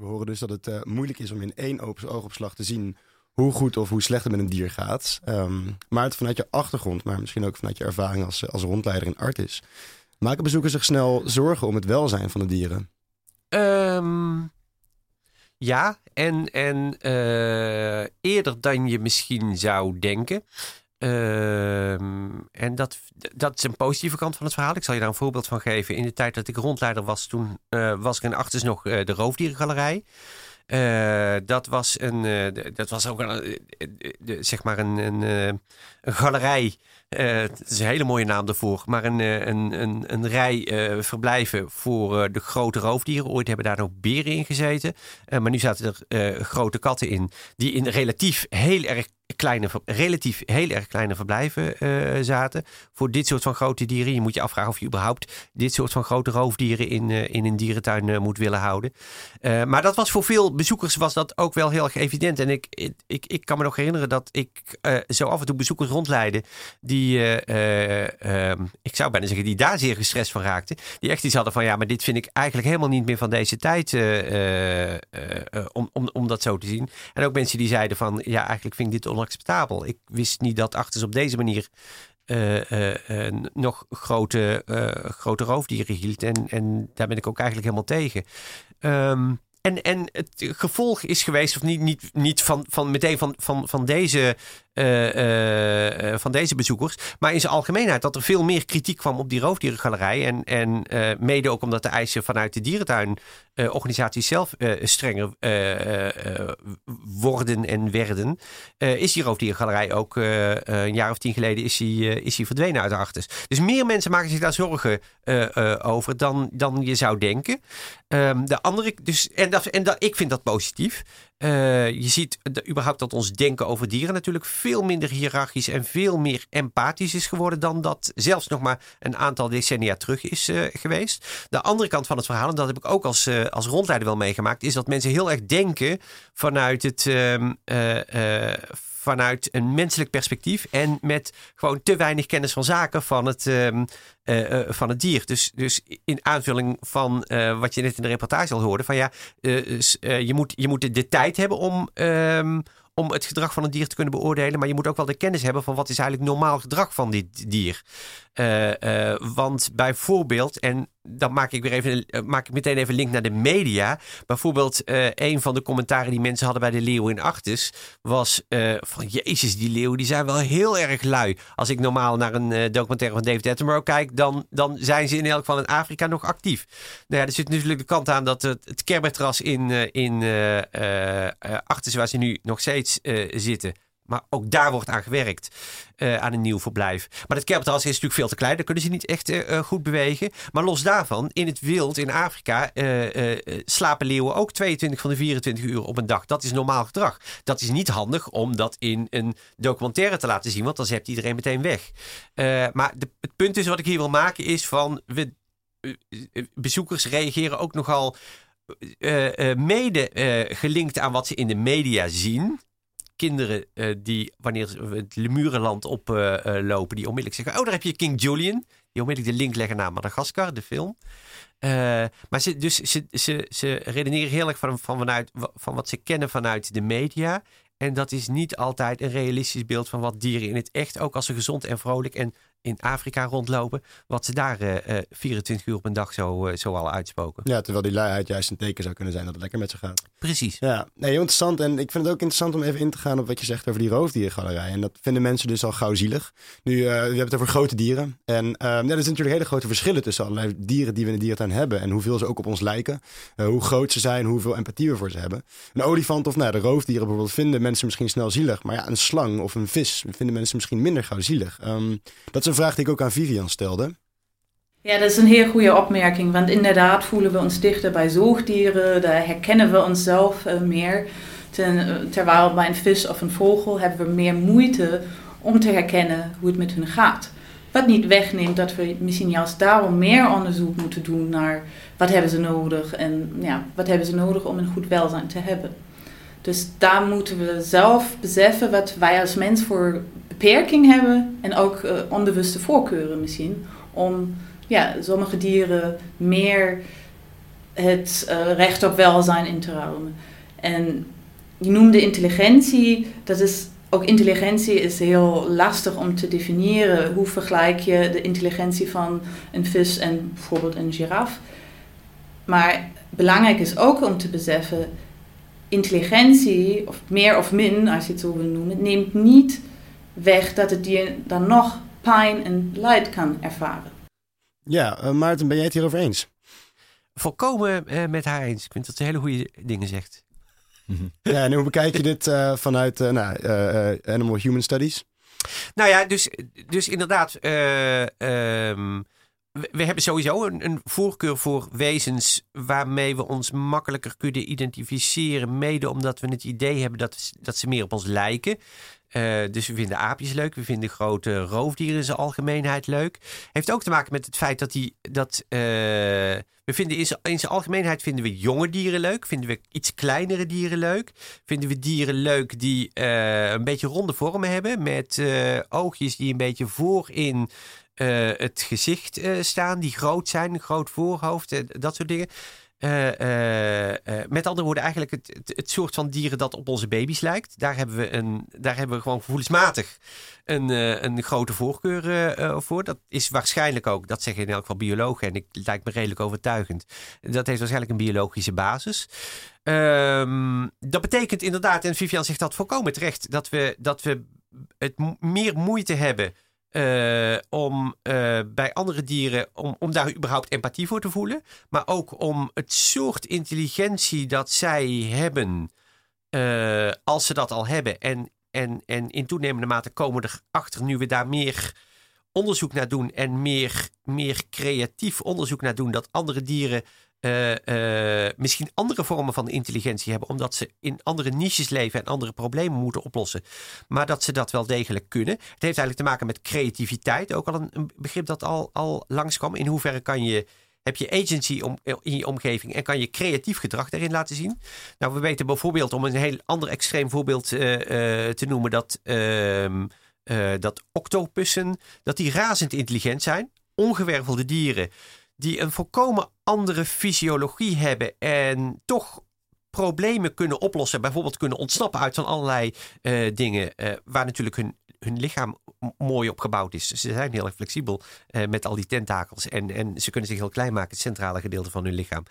We horen dus dat het uh, moeilijk is om in één oogopslag te zien hoe goed of hoe slecht het met een dier gaat. Um, maar vanuit je achtergrond, maar misschien ook vanuit je ervaring als, als rondleider in Artis. Maken bezoekers zich snel zorgen om het welzijn van de dieren? Um, ja, en, en uh, eerder dan je misschien zou denken. Um, en dat, dat is een positieve kant van het verhaal. Ik zal je daar een voorbeeld van geven. In de tijd dat ik rondleider was, toen uh, was er in Achters nog de Roofdierengalerij. Uh, dat was een, uh, dat was ook een, uh, zeg maar een, een, galerij. het is een hele mooie naam daarvoor. Maar een, een, een, een rij verblijven voor de grote roofdieren. Ooit hebben daar nog beren in gezeten. maar nu zaten er grote katten in. Die in relatief heel erg kleine, relatief heel erg kleine verblijven uh, zaten. Voor dit soort van grote dieren. Je moet je afvragen of je überhaupt dit soort van grote roofdieren in, uh, in een dierentuin uh, moet willen houden. maar dat was voor veel bezoekers was dat ook wel heel erg evident. En ik, ik, ik kan me nog herinneren dat ik zo af en toe bezoekers rondleidde. Die, ik zou bijna zeggen, die daar zeer gestrest van raakten. Die echt iets hadden van ja, maar dit vind ik eigenlijk helemaal niet meer van deze tijd. om, om, om dat zo te zien. En ook mensen die zeiden van ja, eigenlijk vind ik dit onacceptabel. Ik wist niet dat Achters op deze manier uh, uh, uh, nog grote, grote roofdieren hield. En, en daar ben ik ook eigenlijk helemaal tegen. Um, en, en het gevolg is geweest, of niet, niet, niet van, van meteen van, van, van deze eh, eh, eh, van deze bezoekers. Maar in zijn algemeenheid dat er veel meer kritiek kwam op die roofdierengalerij. En, en mede ook omdat de eisen vanuit de dierentuinorganisaties zelf strenger worden en werden. is die roofdierengalerij ook een jaar of tien geleden is die, is die verdwenen uit de Artes. Dus meer mensen maken zich daar zorgen over dan, dan je zou denken. Ehm, de andere, dus, en dat, en dat, ik vind dat positief. Eh, je ziet überhaupt dat ons denken over dieren natuurlijk veel minder hiërarchisch en veel meer empathisch is geworden dan dat zelfs nog maar een aantal decennia terug is eh, geweest. De andere kant van het verhaal, en dat heb ik ook als, eh, als rondleider wel meegemaakt, is dat mensen heel erg denken vanuit het. Vanuit een menselijk perspectief en met gewoon te weinig kennis van zaken van het, ehm, eh, eh, van het dier. Dus, dus in aanvulling van eh, wat je net in de reportage al hoorde, van ja, je, moet, je moet de, de tijd hebben om, ehm, om het gedrag van een dier te kunnen beoordelen, maar je moet ook wel de kennis hebben van wat is eigenlijk normaal gedrag van dit dier. Eh, eh, want bijvoorbeeld, en dan maak ik weer even, eh, maak ik meteen even link naar de media. Bijvoorbeeld, een van de commentaren die mensen hadden bij de leeuw in Artis was van Jezus, die leeuwen die zijn wel heel erg lui. Als ik normaal naar een documentaire van David Attenborough kijk, dan, dan zijn ze in elk geval in Afrika nog actief. Nou ja, er zit natuurlijk de kant aan dat het, het Kerbertras in, in waar ze nu nog steeds eh, zitten, maar ook daar wordt aan gewerkt. eh, aan een nieuw verblijf. Maar het Kerbertras is natuurlijk veel te klein. Daar kunnen ze niet echt eh, goed bewegen. Maar los daarvan, in het wild in Afrika slapen leeuwen ook 22 van de 24 uur op een dag. Dat is normaal gedrag. Dat is niet handig om dat in een documentaire te laten zien. Want dan zet iedereen meteen weg. Maar het punt is wat ik hier wil maken is van... We, bezoekers reageren ook nogal mede gelinkt aan wat ze in de media zien kinderen eh, die, wanneer het Lemurenland oplopen, die onmiddellijk zeggen: Oh, daar heb je King Julian. Die onmiddellijk de link leggen naar Madagaskar, de film. Eh, maar ze, dus ze, ze, ze redeneren heel erg van, van, vanuit, van wat ze kennen vanuit de media. En dat is niet altijd een realistisch beeld van wat dieren in het echt, ook als ze gezond en vrolijk en in Afrika rondlopen, wat ze daar eh, eh, 24 uur op een dag zo, eh, zo al uitspoken. Ja, terwijl die luiheid juist een teken zou kunnen zijn dat het lekker met ze gaat. Precies. Ja, nee, heel interessant. En ik vind het ook interessant om even in te gaan op wat je zegt over die roofdierengalerij. En dat vinden mensen dus al gauw zielig. Nu, eh, we hebben het over grote dieren. En eh, ja, er zijn natuurlijk hele grote verschillen tussen allerlei dieren die we in de dierentuin hebben. En hoeveel ze ook op ons lijken. Eh, hoe groot ze zijn, hoeveel empathie we voor ze hebben. Een olifant of nou, de roofdieren bijvoorbeeld vinden mensen misschien snel zielig. Maar ja, een slang of een vis vinden mensen misschien minder gauw zielig. Ehm, dat is vraag die ik ook aan Vivian stelde. Ja, dat is een heel goede opmerking. Want inderdaad voelen we ons dichter bij zoogdieren. Daar herkennen we onszelf eh, meer. Ten, eh, terwijl bij een vis of een vogel hebben we meer moeite om te herkennen hoe het met hun gaat. Wat niet wegneemt dat we misschien juist daarom meer onderzoek moeten doen naar wat hebben ze nodig en ja, wat hebben ze nodig om een goed welzijn te hebben. Dus daar moeten we zelf beseffen wat wij als mens voor beperking hebben en ook eh, onbewuste voorkeuren misschien om ja, sommige dieren meer het eh, recht op welzijn in te ruimen. En je noemde intelligentie, dat is ook intelligentie is heel lastig om te definiëren. Hoe vergelijk je de intelligentie van een vis en bijvoorbeeld een giraf? Maar belangrijk is ook om te beseffen, intelligentie, of meer of min, als je het zo wil noemen, neemt niet weg dat het dier dan nog pijn en leid kan ervaren. Ja, eh, Maarten, ben jij het hierover eens? Volkomen eh, met haar eens. Ik vind dat ze hele goede dingen zegt. Ja, en hoe bekijk je dit eh, vanuit eh, nou, eh, eh, Animal Human Studies? Nou ja, dus, dus inderdaad. eh, ehm, we, hebben sowieso een, een voorkeur voor wezens waarmee we ons makkelijker kunnen identificeren. Mede omdat we het idee hebben dat, dat ze meer op ons lijken. Eh, dus we vinden aapjes leuk. We vinden grote roofdieren in zijn algemeenheid leuk. Heeft ook te maken met het feit dat die. Dat, eh, we vinden in zijn, in zijn algemeenheid vinden we jonge dieren leuk. Vinden we iets kleinere dieren leuk. Vinden we dieren leuk die eh, een beetje ronde vormen hebben. Met oogjes die een beetje voorin eh, het gezicht eh, staan. Die groot zijn. Groot voorhoofd. eh, dat soort dingen. Met andere woorden, eigenlijk het, het, soort van dieren dat op onze baby's lijkt. Daar hebben we, een, daar hebben we gewoon gevoelsmatig een, een grote voorkeur voor. Dat is waarschijnlijk ook, dat zeggen in elk geval biologen, en ik lijkt me redelijk overtuigend. Dat heeft waarschijnlijk een biologische basis. Ehm, dat betekent inderdaad, en Vivian zegt dat volkomen terecht, dat we, dat we het meer moeite hebben eh, om eh, bij andere dieren, om, om daar überhaupt empathie voor te voelen. Maar ook om het soort intelligentie dat zij hebben, eh, als ze dat al hebben. En, en, en in toenemende mate komen erachter nu we daar meer onderzoek naar doen en meer, meer creatief onderzoek naar doen, dat andere dieren eh, eh, misschien andere vormen van intelligentie hebben, omdat ze in andere niches leven en andere problemen moeten oplossen. Maar dat ze dat wel degelijk kunnen. Het heeft eigenlijk te maken met creativiteit, ook al een, begrip dat al, al langskwam. In hoeverre kan je. Heb je agency om, in je omgeving en kan je creatief gedrag daarin laten zien? Nou, we weten bijvoorbeeld, om een heel ander extreem voorbeeld eh, te noemen, dat, ehm, eh, dat octopussen, dat die razend intelligent zijn. Ongewervelde dieren die een volkomen andere fysiologie hebben en toch problemen kunnen oplossen. Bijvoorbeeld kunnen ontsnappen uit van allerlei eh, dingen eh, waar natuurlijk hun, hun lichaam mooi op gebouwd is. Ze zijn heel erg flexibel eh, met al die tentakels en, en ze kunnen zich heel klein maken, het centrale gedeelte van hun lichaam.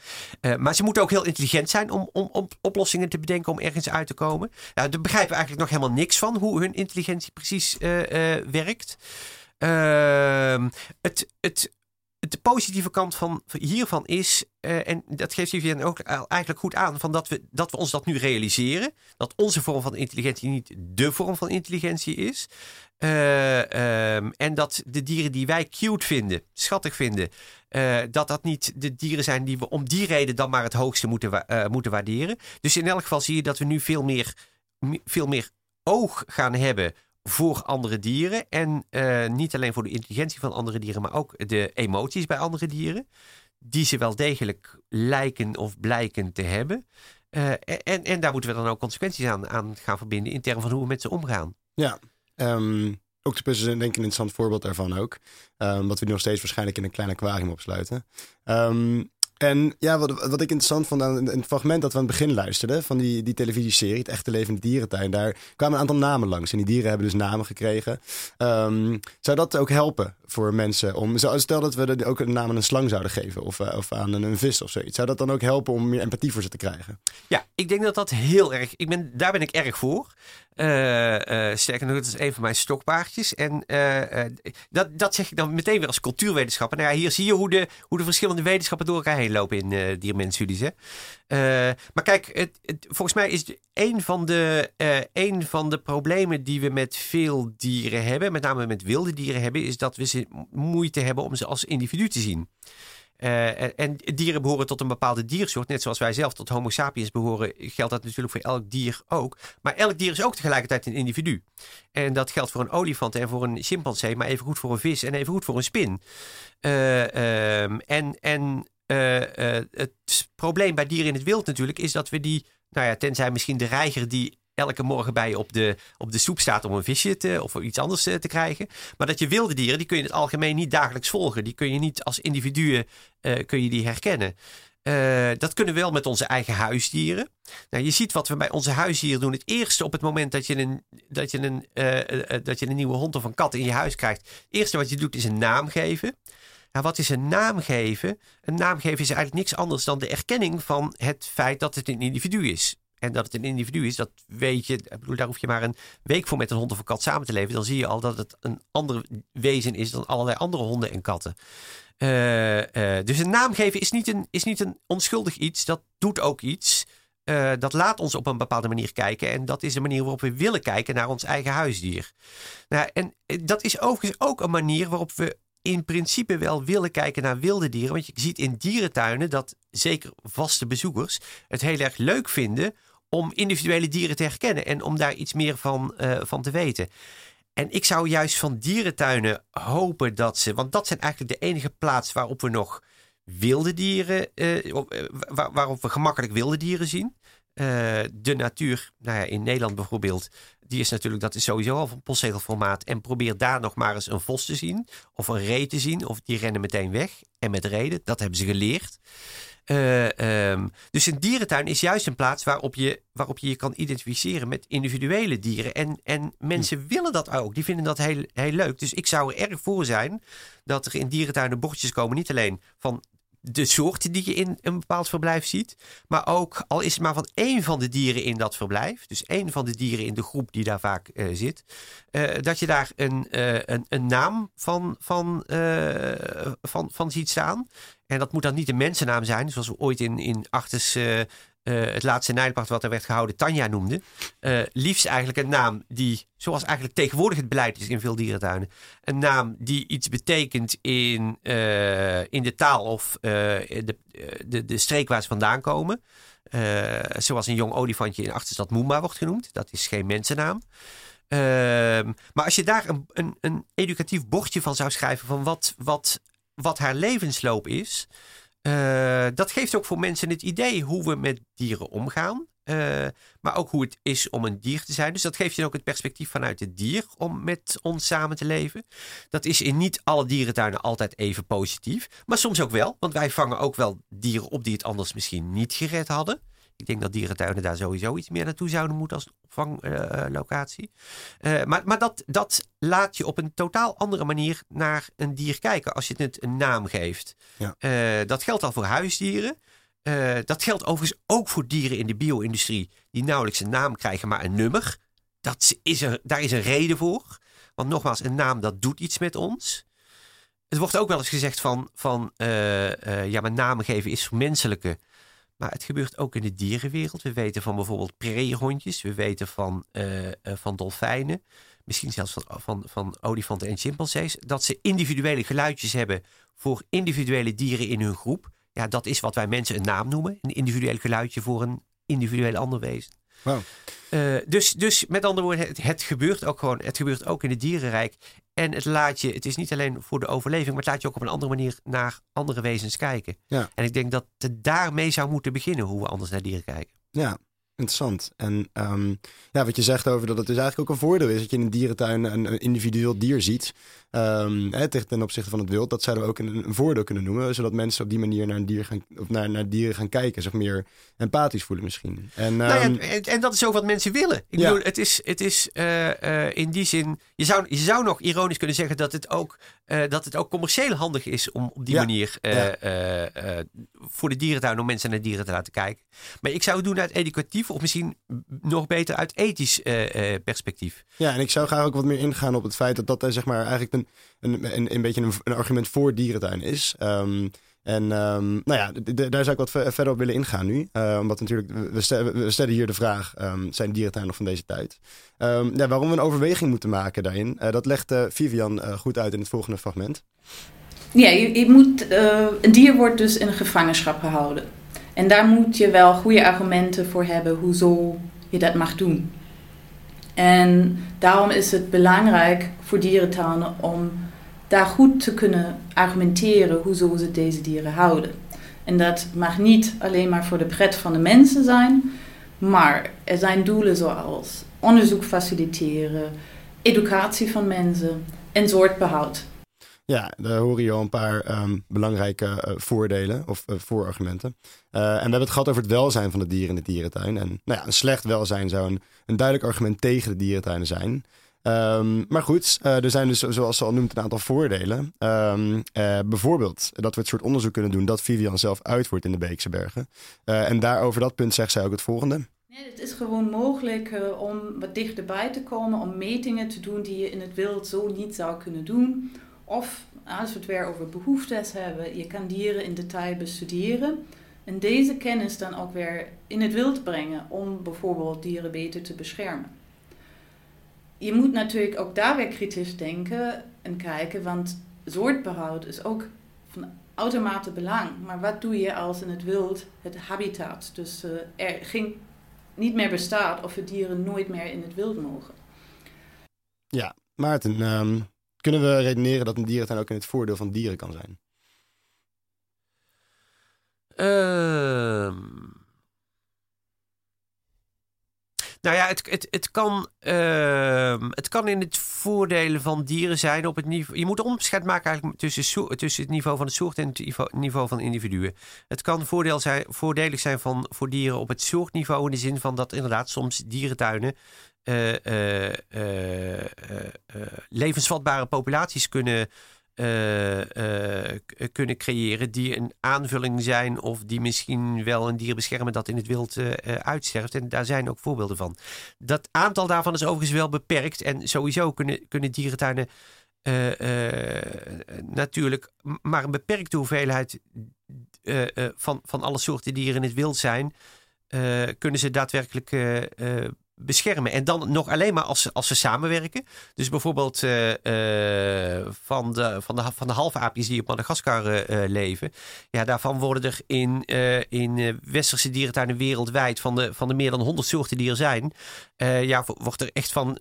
Maar ze moeten ook heel intelligent zijn om, om, om oplossingen te bedenken om ergens uit te komen. Nou, begrijpen eigenlijk nog helemaal niks van hoe hun intelligentie precies werkt. Ehm, het, het, de positieve kant van, hiervan is, eh, en dat geeft Vivian ook eigenlijk goed aan, van dat, we, dat we ons dat nu realiseren. Dat onze vorm van intelligentie niet de vorm van intelligentie is. Eh, ehm, en dat de dieren die wij cute vinden, schattig vinden, eh, dat dat niet de dieren zijn die we om die reden dan maar het hoogste moeten, moeten waarderen. Dus in elk geval zie je dat we nu veel meer, veel meer oog gaan hebben voor andere dieren. En eh, niet alleen voor de intelligentie van andere dieren, maar ook de emoties bij andere dieren. Die ze wel degelijk lijken of blijken te hebben. Eh, en, en daar moeten we dan ook consequenties aan, aan gaan verbinden in termen van hoe we met ze omgaan. Ja, um, octopussen zijn denk ik een interessant voorbeeld daarvan ook. Um, wat we nu nog steeds waarschijnlijk in een klein aquarium opsluiten. Um, en ja, wat, wat ik interessant vond aan het fragment dat we aan het begin luisterden van die, die televisieserie, Het Echte Levende Dierentuin, daar kwamen een aantal namen langs. En die dieren hebben dus namen gekregen. Um, zou dat ook helpen voor mensen om, stel dat we er ook een naam aan een slang zouden geven of, uh, of aan een, een, vis of zoiets. Zou dat dan ook helpen om meer empathie voor ze te krijgen? Ja, ik denk dat dat heel erg, ik ben, daar ben ik erg voor. Uh, uh, sterker nog, dat is een van mijn stokpaardjes. En uh, dat, dat zeg ik dan meteen weer als cultuurwetenschapper. Nou ja, hier zie je hoe de, hoe de verschillende wetenschappen door elkaar heen lopen in uh, maar kijk, het, volgens mij is een van, de, een van de problemen die we met veel dieren hebben, met name met wilde dieren hebben, is dat we ze moeite hebben om ze als individu te zien. Uh, en dieren behoren tot een bepaalde diersoort. Net zoals wij zelf tot Homo sapiens behoren, geldt dat natuurlijk voor elk dier ook. Maar elk dier is ook tegelijkertijd een individu. En dat geldt voor een olifant en voor een chimpansee, maar even goed voor een vis en even goed voor een spin. Uh, um, en en uh, het probleem bij dieren in het wild natuurlijk is dat we die, nou ja, tenzij misschien de reiger die elke morgen bij op de, op de soep staat om een visje te, of iets anders te, te krijgen. Maar dat je wilde dieren, die kun je in het algemeen niet dagelijks volgen. Die kun je niet als individuen uh, kun je die herkennen. Uh, dat kunnen we wel met onze eigen huisdieren. Nou, je ziet wat we bij onze huisdieren doen. Het eerste op het moment dat je een, dat je een, dat je een nieuwe hond of een kat in je huis krijgt. Het eerste wat je doet is een naam geven. Nou, wat is een naam geven? Een naam geven is eigenlijk niks anders dan de erkenning van het feit dat het een individu is. En dat het een individu is, dat weet je. Ik bedoel, daar hoef je maar een week voor met een hond of een kat samen te leven. Dan zie je al dat het een ander wezen is dan allerlei andere honden en katten. Uh, uh, dus een naam geven is niet een, is niet een onschuldig iets. Dat doet ook iets. Uh, dat laat ons op een bepaalde manier kijken. En dat is de manier waarop we willen kijken naar ons eigen huisdier. Nou, en dat is overigens ook een manier waarop we in principe wel willen kijken naar wilde dieren. Want je ziet in dierentuinen dat zeker vaste bezoekers het heel erg leuk vinden om individuele dieren te herkennen en om daar iets meer van, uh, van te weten. En ik zou juist van dierentuinen hopen dat ze, want dat zijn eigenlijk de enige plaats waarop we nog wilde dieren, uh, waar, waarop we gemakkelijk wilde dieren zien. De natuur, nou ja, in Nederland bijvoorbeeld, die is natuurlijk, dat is sowieso al van postzegelformaat. En probeer daar nog maar eens een vos te zien, of een ree te zien, of die rennen meteen weg. En met reden, dat hebben ze geleerd. Uh, um, dus een dierentuin is juist een plaats waarop je, waarop je je kan identificeren met individuele dieren. En, en mensen willen dat ook. Die vinden dat heel, heel leuk. Dus ik zou er erg voor zijn dat er in dierentuinen bordjes komen. Niet alleen van de soorten die je in een bepaald verblijf ziet. Maar ook, al is het maar van één van de dieren in dat verblijf. Dus één van de dieren in de groep die daar vaak eh, zit. eh, dat je daar een, eh, een, een naam van, van, van, van ziet staan. En dat moet dan niet een mensennaam zijn. Zoals we ooit in, in Artes eh, het laatste Nijdepacht wat er werd gehouden, Tanja noemde. Eh, liefst eigenlijk een naam die, zoals eigenlijk tegenwoordig het beleid is in veel dierentuinen, een naam die iets betekent in, eh, in de taal of de, de, de streek waar ze vandaan komen. Zoals een jong olifantje in Achterstad Moemba wordt genoemd. Dat is geen mensennaam. Ehm, maar als je daar een, een, een educatief bordje van zou schrijven van wat, wat, wat haar levensloop is, eh, dat geeft ook voor mensen het idee hoe we met dieren omgaan. Eh, maar ook hoe het is om een dier te zijn. Dus dat geeft je ook het perspectief vanuit het dier om met ons samen te leven. Dat is in niet alle dierentuinen altijd even positief. Maar soms ook wel. Want wij vangen ook wel dieren op die het anders misschien niet gered hadden. Ik denk dat dierentuinen daar sowieso iets meer naartoe zouden moeten als opvanglocatie. Uh, maar maar dat, dat laat je op een totaal andere manier naar een dier kijken als je het een naam geeft. Ja. Uh, dat geldt al voor huisdieren. Dat geldt overigens ook voor dieren in de bio-industrie die nauwelijks een naam krijgen, maar een nummer. Dat is er, daar is een reden voor. Want nogmaals, een naam dat doet iets met ons. Het wordt ook wel eens gezegd van, van uh, ja, maar namen geven is menselijke. Maar het gebeurt ook in de dierenwereld. We weten van bijvoorbeeld prairiehondjes. We weten van, uh, van dolfijnen. Misschien zelfs van, van, van olifanten en chimpansees. Dat ze individuele geluidjes hebben voor individuele dieren in hun groep. Ja, dat is wat wij mensen een naam noemen. Een individueel geluidje voor een individueel ander wezen. Wow. Uh, dus, dus met andere woorden, het, het, gebeurt ook gewoon. Het gebeurt ook in het dierenrijk. En het laat je, het is niet alleen voor de overleving, maar het laat je ook op een andere manier naar andere wezens kijken. Ja. En ik denk dat het daarmee zou moeten beginnen, hoe we anders naar dieren kijken. Ja, interessant. En um, ja, wat je zegt over dat het dus eigenlijk ook een voordeel is dat je in een dierentuin een, een individueel dier ziet. Um, hè, ten opzichte van het wild. Dat zouden we ook een, een, voordeel kunnen noemen. Zodat mensen op die manier naar, een dier gaan, of naar, naar dieren gaan kijken. Zich meer empathisch voelen misschien. En, um, nou ja, en, en, dat is ook wat mensen willen. Ik ja. bedoel, het is, het is uh, uh, in die zin... Je zou, je zou nog ironisch kunnen zeggen dat het ook, uh, dat het ook commercieel handig is... om op die ja. manier ja. voor de dierentuin om mensen naar dieren te laten kijken. Maar ik zou het doen uit educatief of misschien nog beter uit ethisch perspectief. Ja, en ik zou graag ook wat meer ingaan op het feit dat dat zeg maar eigenlijk een, een, een, een beetje een, een, argument voor dierentuin is. Um, en um, nou ja, daar zou ik wat verder op willen ingaan nu. Uh, omdat natuurlijk, we stellen, hier de vraag, um, zijn dierentuinen nog van deze tijd? Ja, waarom we een overweging moeten maken daarin, uh, dat legt uh, Vivian goed uit in het volgende fragment. Ja, je, je moet, een dier wordt dus in gevangenschap gehouden. En daar moet je wel goede argumenten voor hebben hoezo je dat mag doen. En daarom is het belangrijk voor dierentuinen om daar goed te kunnen argumenteren hoezo ze deze dieren houden. En dat mag niet alleen maar voor de pret van de mensen zijn, maar er zijn doelen zoals onderzoek faciliteren, educatie van mensen en soortbehoud. Ja, daar horen je al een paar um, belangrijke uh, voordelen of uh, voorargumenten. Uh, en we hebben het gehad over het welzijn van de dieren in de dierentuin. En nou ja, een slecht welzijn zou een, een duidelijk argument tegen de dierentuinen zijn. Um, maar goed, uh, er zijn dus, zoals ze al noemt, een aantal voordelen. Um, uh, bijvoorbeeld dat we het soort onderzoek kunnen doen dat Vivian zelf uitvoert in de Beekse Bergen. Uh, en daar over dat punt zegt zij ook het volgende. Nee, het is gewoon mogelijk om wat dichterbij te komen, om metingen te doen die je in het wild zo niet zou kunnen doen. Of als we het weer over behoeftes hebben, je kan dieren in detail bestuderen. En deze kennis dan ook weer in het wild brengen om bijvoorbeeld dieren beter te beschermen je moet natuurlijk ook daar weer kritisch denken en kijken, want soortbehoud is ook van uitermate belang. Maar wat doe je als in het wild het habitat, dus uh, er ging niet meer bestaat of de dieren nooit meer in het wild mogen? Ja, Maarten, um, kunnen we redeneren dat een dierentuin ook in het voordeel van dieren kan zijn? Uh... Nou ja, het, het, het, kan, uh, het kan in het voordelen van dieren zijn op het niveau. Je moet onderscheid maken eigenlijk tussen, tussen het niveau van de soort en het niveau van individuen. Het kan voordeel zijn, voordelig zijn van, voor dieren op het soortniveau in de zin van dat inderdaad soms dierentuinen uh, uh, levensvatbare populaties kunnen eh, eh, kunnen creëren die een aanvulling zijn of die misschien wel een dier beschermen dat in het wild eh, uitsterft. En daar zijn ook voorbeelden van. Dat aantal daarvan is overigens wel beperkt en sowieso kunnen, kunnen dierentuinen natuurlijk maar een beperkte hoeveelheid van, van alle soorten die er in het wild zijn, kunnen ze daadwerkelijk beschermen. En dan nog alleen maar als als ze samenwerken. Dus bijvoorbeeld eh, eh, van, de, van, de, van de halfaapjes die op Madagaskar eh, leven. Ja, daarvan worden er in, in westerse dierentuinen wereldwijd... Van de, van de meer dan 100 soorten die er zijn... ja, wo- wordt er echt van...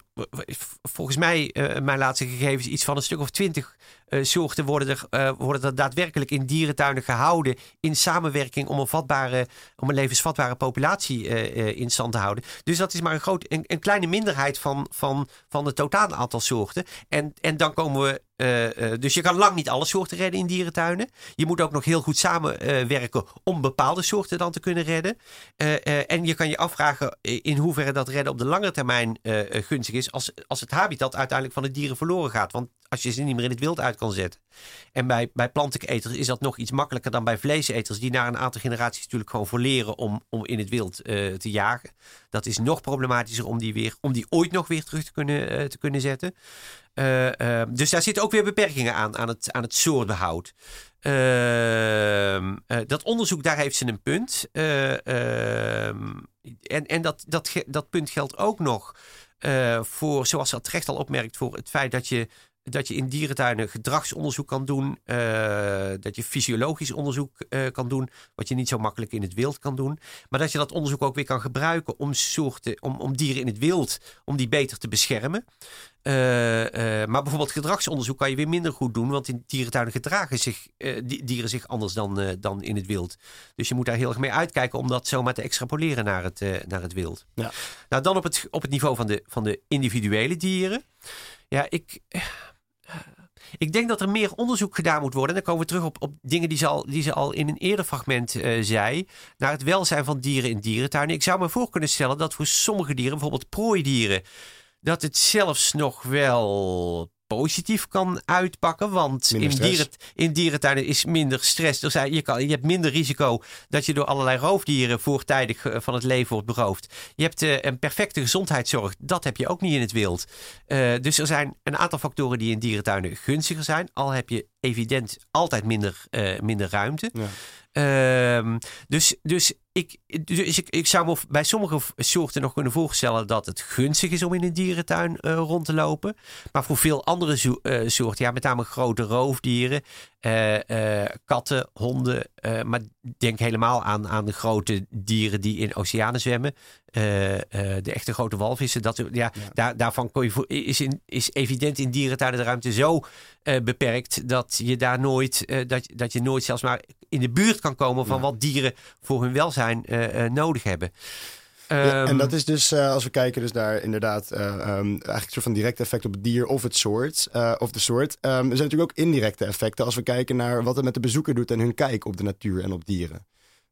Volgens mij, mijn laatste gegevens... iets van een stuk of twintig soorten worden er, eh, worden er daadwerkelijk in dierentuinen gehouden... in samenwerking om een, vatbare, om een levensvatbare populatie eh, eh, in stand te houden. Dus dat is maar een, groot, een, een kleine minderheid van, van, van het totale aantal soorten. En, en dan komen we eh, eh, dus je kan lang niet alle soorten redden in dierentuinen. Je moet ook nog heel goed samenwerken om bepaalde soorten dan te kunnen redden. Eh, eh, en je kan je afvragen eh, in hoeverre dat redden op de lange termijn eh, eh, gunstig is. Als, als het habitat uiteindelijk van de dieren verloren gaat. Want als je ze niet meer in het wild uit kan zetten. En bij, bij planteneters is dat nog iets makkelijker dan bij vleeseters. Die na een aantal generaties natuurlijk gewoon verleren om, om in het wild eh, te jagen. Dat is nog problematischer om die, weer, om die ooit nog weer terug te kunnen, eh, te kunnen zetten. Uh, uh, dus daar zitten ook weer beperkingen aan, aan het, aan het. Uh, dat onderzoek, daar heeft ze een punt. ehm, en en dat, dat, dat punt geldt ook nog voor, zoals ze terecht al opmerkt, voor het feit dat je dat je in dierentuinen gedragsonderzoek kan doen. Uh, dat je fysiologisch onderzoek uh, kan doen. Wat je niet zo makkelijk in het wild kan doen. Maar dat je dat onderzoek ook weer kan gebruiken om, soorten, om, om dieren in het wild om die beter te beschermen. Uh, maar bijvoorbeeld gedragsonderzoek kan je weer minder goed doen. Want in dierentuinen gedragen zich, die, dieren zich anders dan, dan in het wild. Dus je moet daar heel erg mee uitkijken om dat zomaar te extrapoleren naar het, naar het wild. Ja. Nou, dan op het, op het niveau van de, van de individuele dieren. Ja, ik. Ik denk dat er meer onderzoek gedaan moet worden. En dan komen we terug op, op dingen die ze, al, die ze al in een eerder fragment uh, zei. Naar het welzijn van dieren in dierentuinen. Ik zou me voor kunnen stellen dat voor sommige dieren, bijvoorbeeld prooidieren. dat het zelfs nog wel positief kan uitpakken. Want in, dieren, in dierentuinen is minder stress. Er zijn, je, kan, je hebt minder risico dat je door allerlei roofdieren voortijdig van het leven wordt beroofd. Je hebt uh, een perfecte gezondheidszorg. Dat heb je ook niet in het wild. Uh, dus er zijn een aantal factoren die in dierentuinen gunstiger zijn. Al heb je evident altijd minder, uh, minder ruimte. Ja. Uh, dus, dus, ik, dus ik, ik zou me bij sommige soorten nog kunnen voorstellen dat het gunstig is om in een dierentuin uh, rond te lopen. Maar voor veel andere zo, uh, soorten, ja, met name grote roofdieren, uh, katten, honden. maar denk helemaal aan, aan de grote dieren die in oceanen zwemmen. de echte grote walvissen. Dat, ja, ja. Daar, daarvan kon je voor, is, in, is evident in dierentuinen de ruimte zo beperkt dat je daar nooit, dat, dat je nooit zelfs maar in de buurt kan komen van ja. wat dieren voor hun welzijn uh, uh, nodig hebben. Ja, en dat is dus, uh, als we kijken dus naar inderdaad um, eigenlijk een soort van direct effect op het dier of het soort, of de soort. Um, er zijn natuurlijk ook indirecte effecten als we kijken naar wat het met de bezoeker doet en hun kijk op de natuur en op dieren.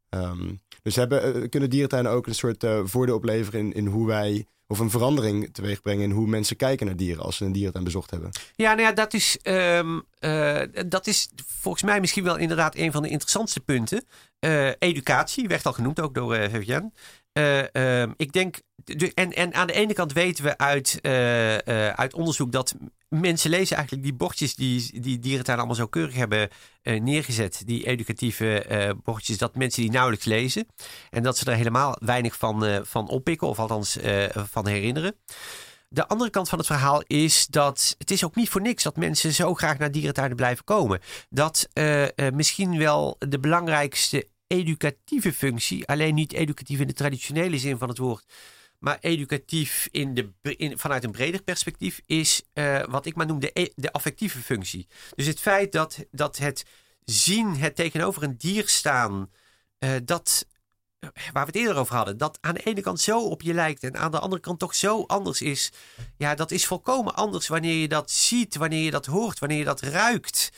Um, dus hebben, kunnen dierentuinen ook een soort voordeel opleveren in, hoe wij of een verandering teweeg brengen in hoe mensen kijken naar dieren als ze een dierentuin bezocht hebben. Ja, nou ja, dat is, um, uh, dat is volgens mij misschien wel inderdaad een van de interessantste punten. Educatie, werd al genoemd ook door uh, Vivian. Uh, ik denk, de, en, en aan de ene kant weten we uit, uit onderzoek dat mensen lezen eigenlijk die bordjes die, die allemaal zo keurig hebben neergezet. Die educatieve bordjes, dat mensen die nauwelijks lezen. En dat ze er helemaal weinig van, van oppikken of althans van herinneren. De andere kant van het verhaal is dat het is ook niet voor niks dat mensen zo graag naar dierentuinen blijven komen. Dat misschien wel de belangrijkste educatieve functie, alleen niet educatief in de traditionele zin van het woord, maar educatief in de, vanuit een breder perspectief, is uh, wat ik maar noem de, de affectieve functie. Dus het feit dat, dat het zien, het tegenover een dier staan, dat waar we het eerder over hadden, dat aan de ene kant zo op je lijkt en aan de andere kant toch zo anders is. Ja, dat is volkomen anders wanneer je dat ziet, wanneer je dat hoort, wanneer je dat ruikt.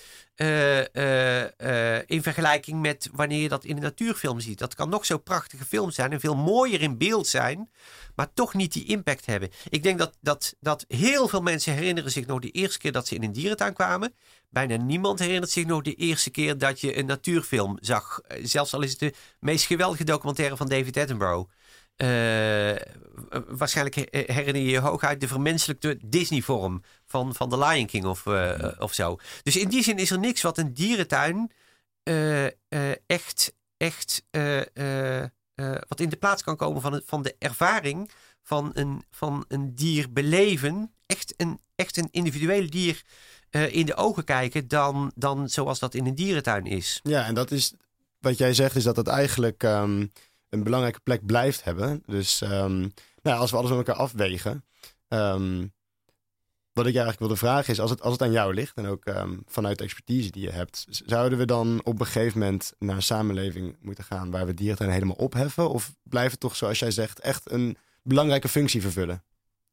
Eh, eh, eh, in vergelijking met wanneer je dat in een natuurfilm ziet. Dat kan nog zo prachtige film zijn en veel mooier in beeld zijn, maar toch niet die impact hebben. Ik denk dat, dat, dat heel veel mensen herinneren zich nog de eerste keer dat ze in een dierentuin kwamen. Bijna niemand herinnert zich nog de eerste keer dat je een natuurfilm zag. Zelfs al is het de meest geweldige documentaire van David Attenborough. Eh, waarschijnlijk he- herinner je je hooguit de vermenselijkte Disney-vorm van, van The Lion King of, eh, of zo. Dus in die zin is er niks wat een dierentuin eh, eh, echt, echt eh, eh, eh, wat in de plaats kan komen van, het- van de ervaring van een, van een dier beleven. Echt een, echt een individueel dier eh, in de ogen kijken dan, dan zoals dat in een dierentuin is. Ja, en dat is wat jij zegt, is dat het eigenlijk ehm, een belangrijke plek blijft hebben. Dus ehm, nou, als we alles met elkaar afwegen. ehm, wat ik eigenlijk wilde vragen is, als het, als het aan jou ligt en ook ehm, vanuit de expertise die je hebt, zouden we dan op een gegeven moment naar een samenleving moeten gaan waar we dierentuin helemaal opheffen? Of blijft het toch, zoals jij zegt, echt een belangrijke functie vervullen?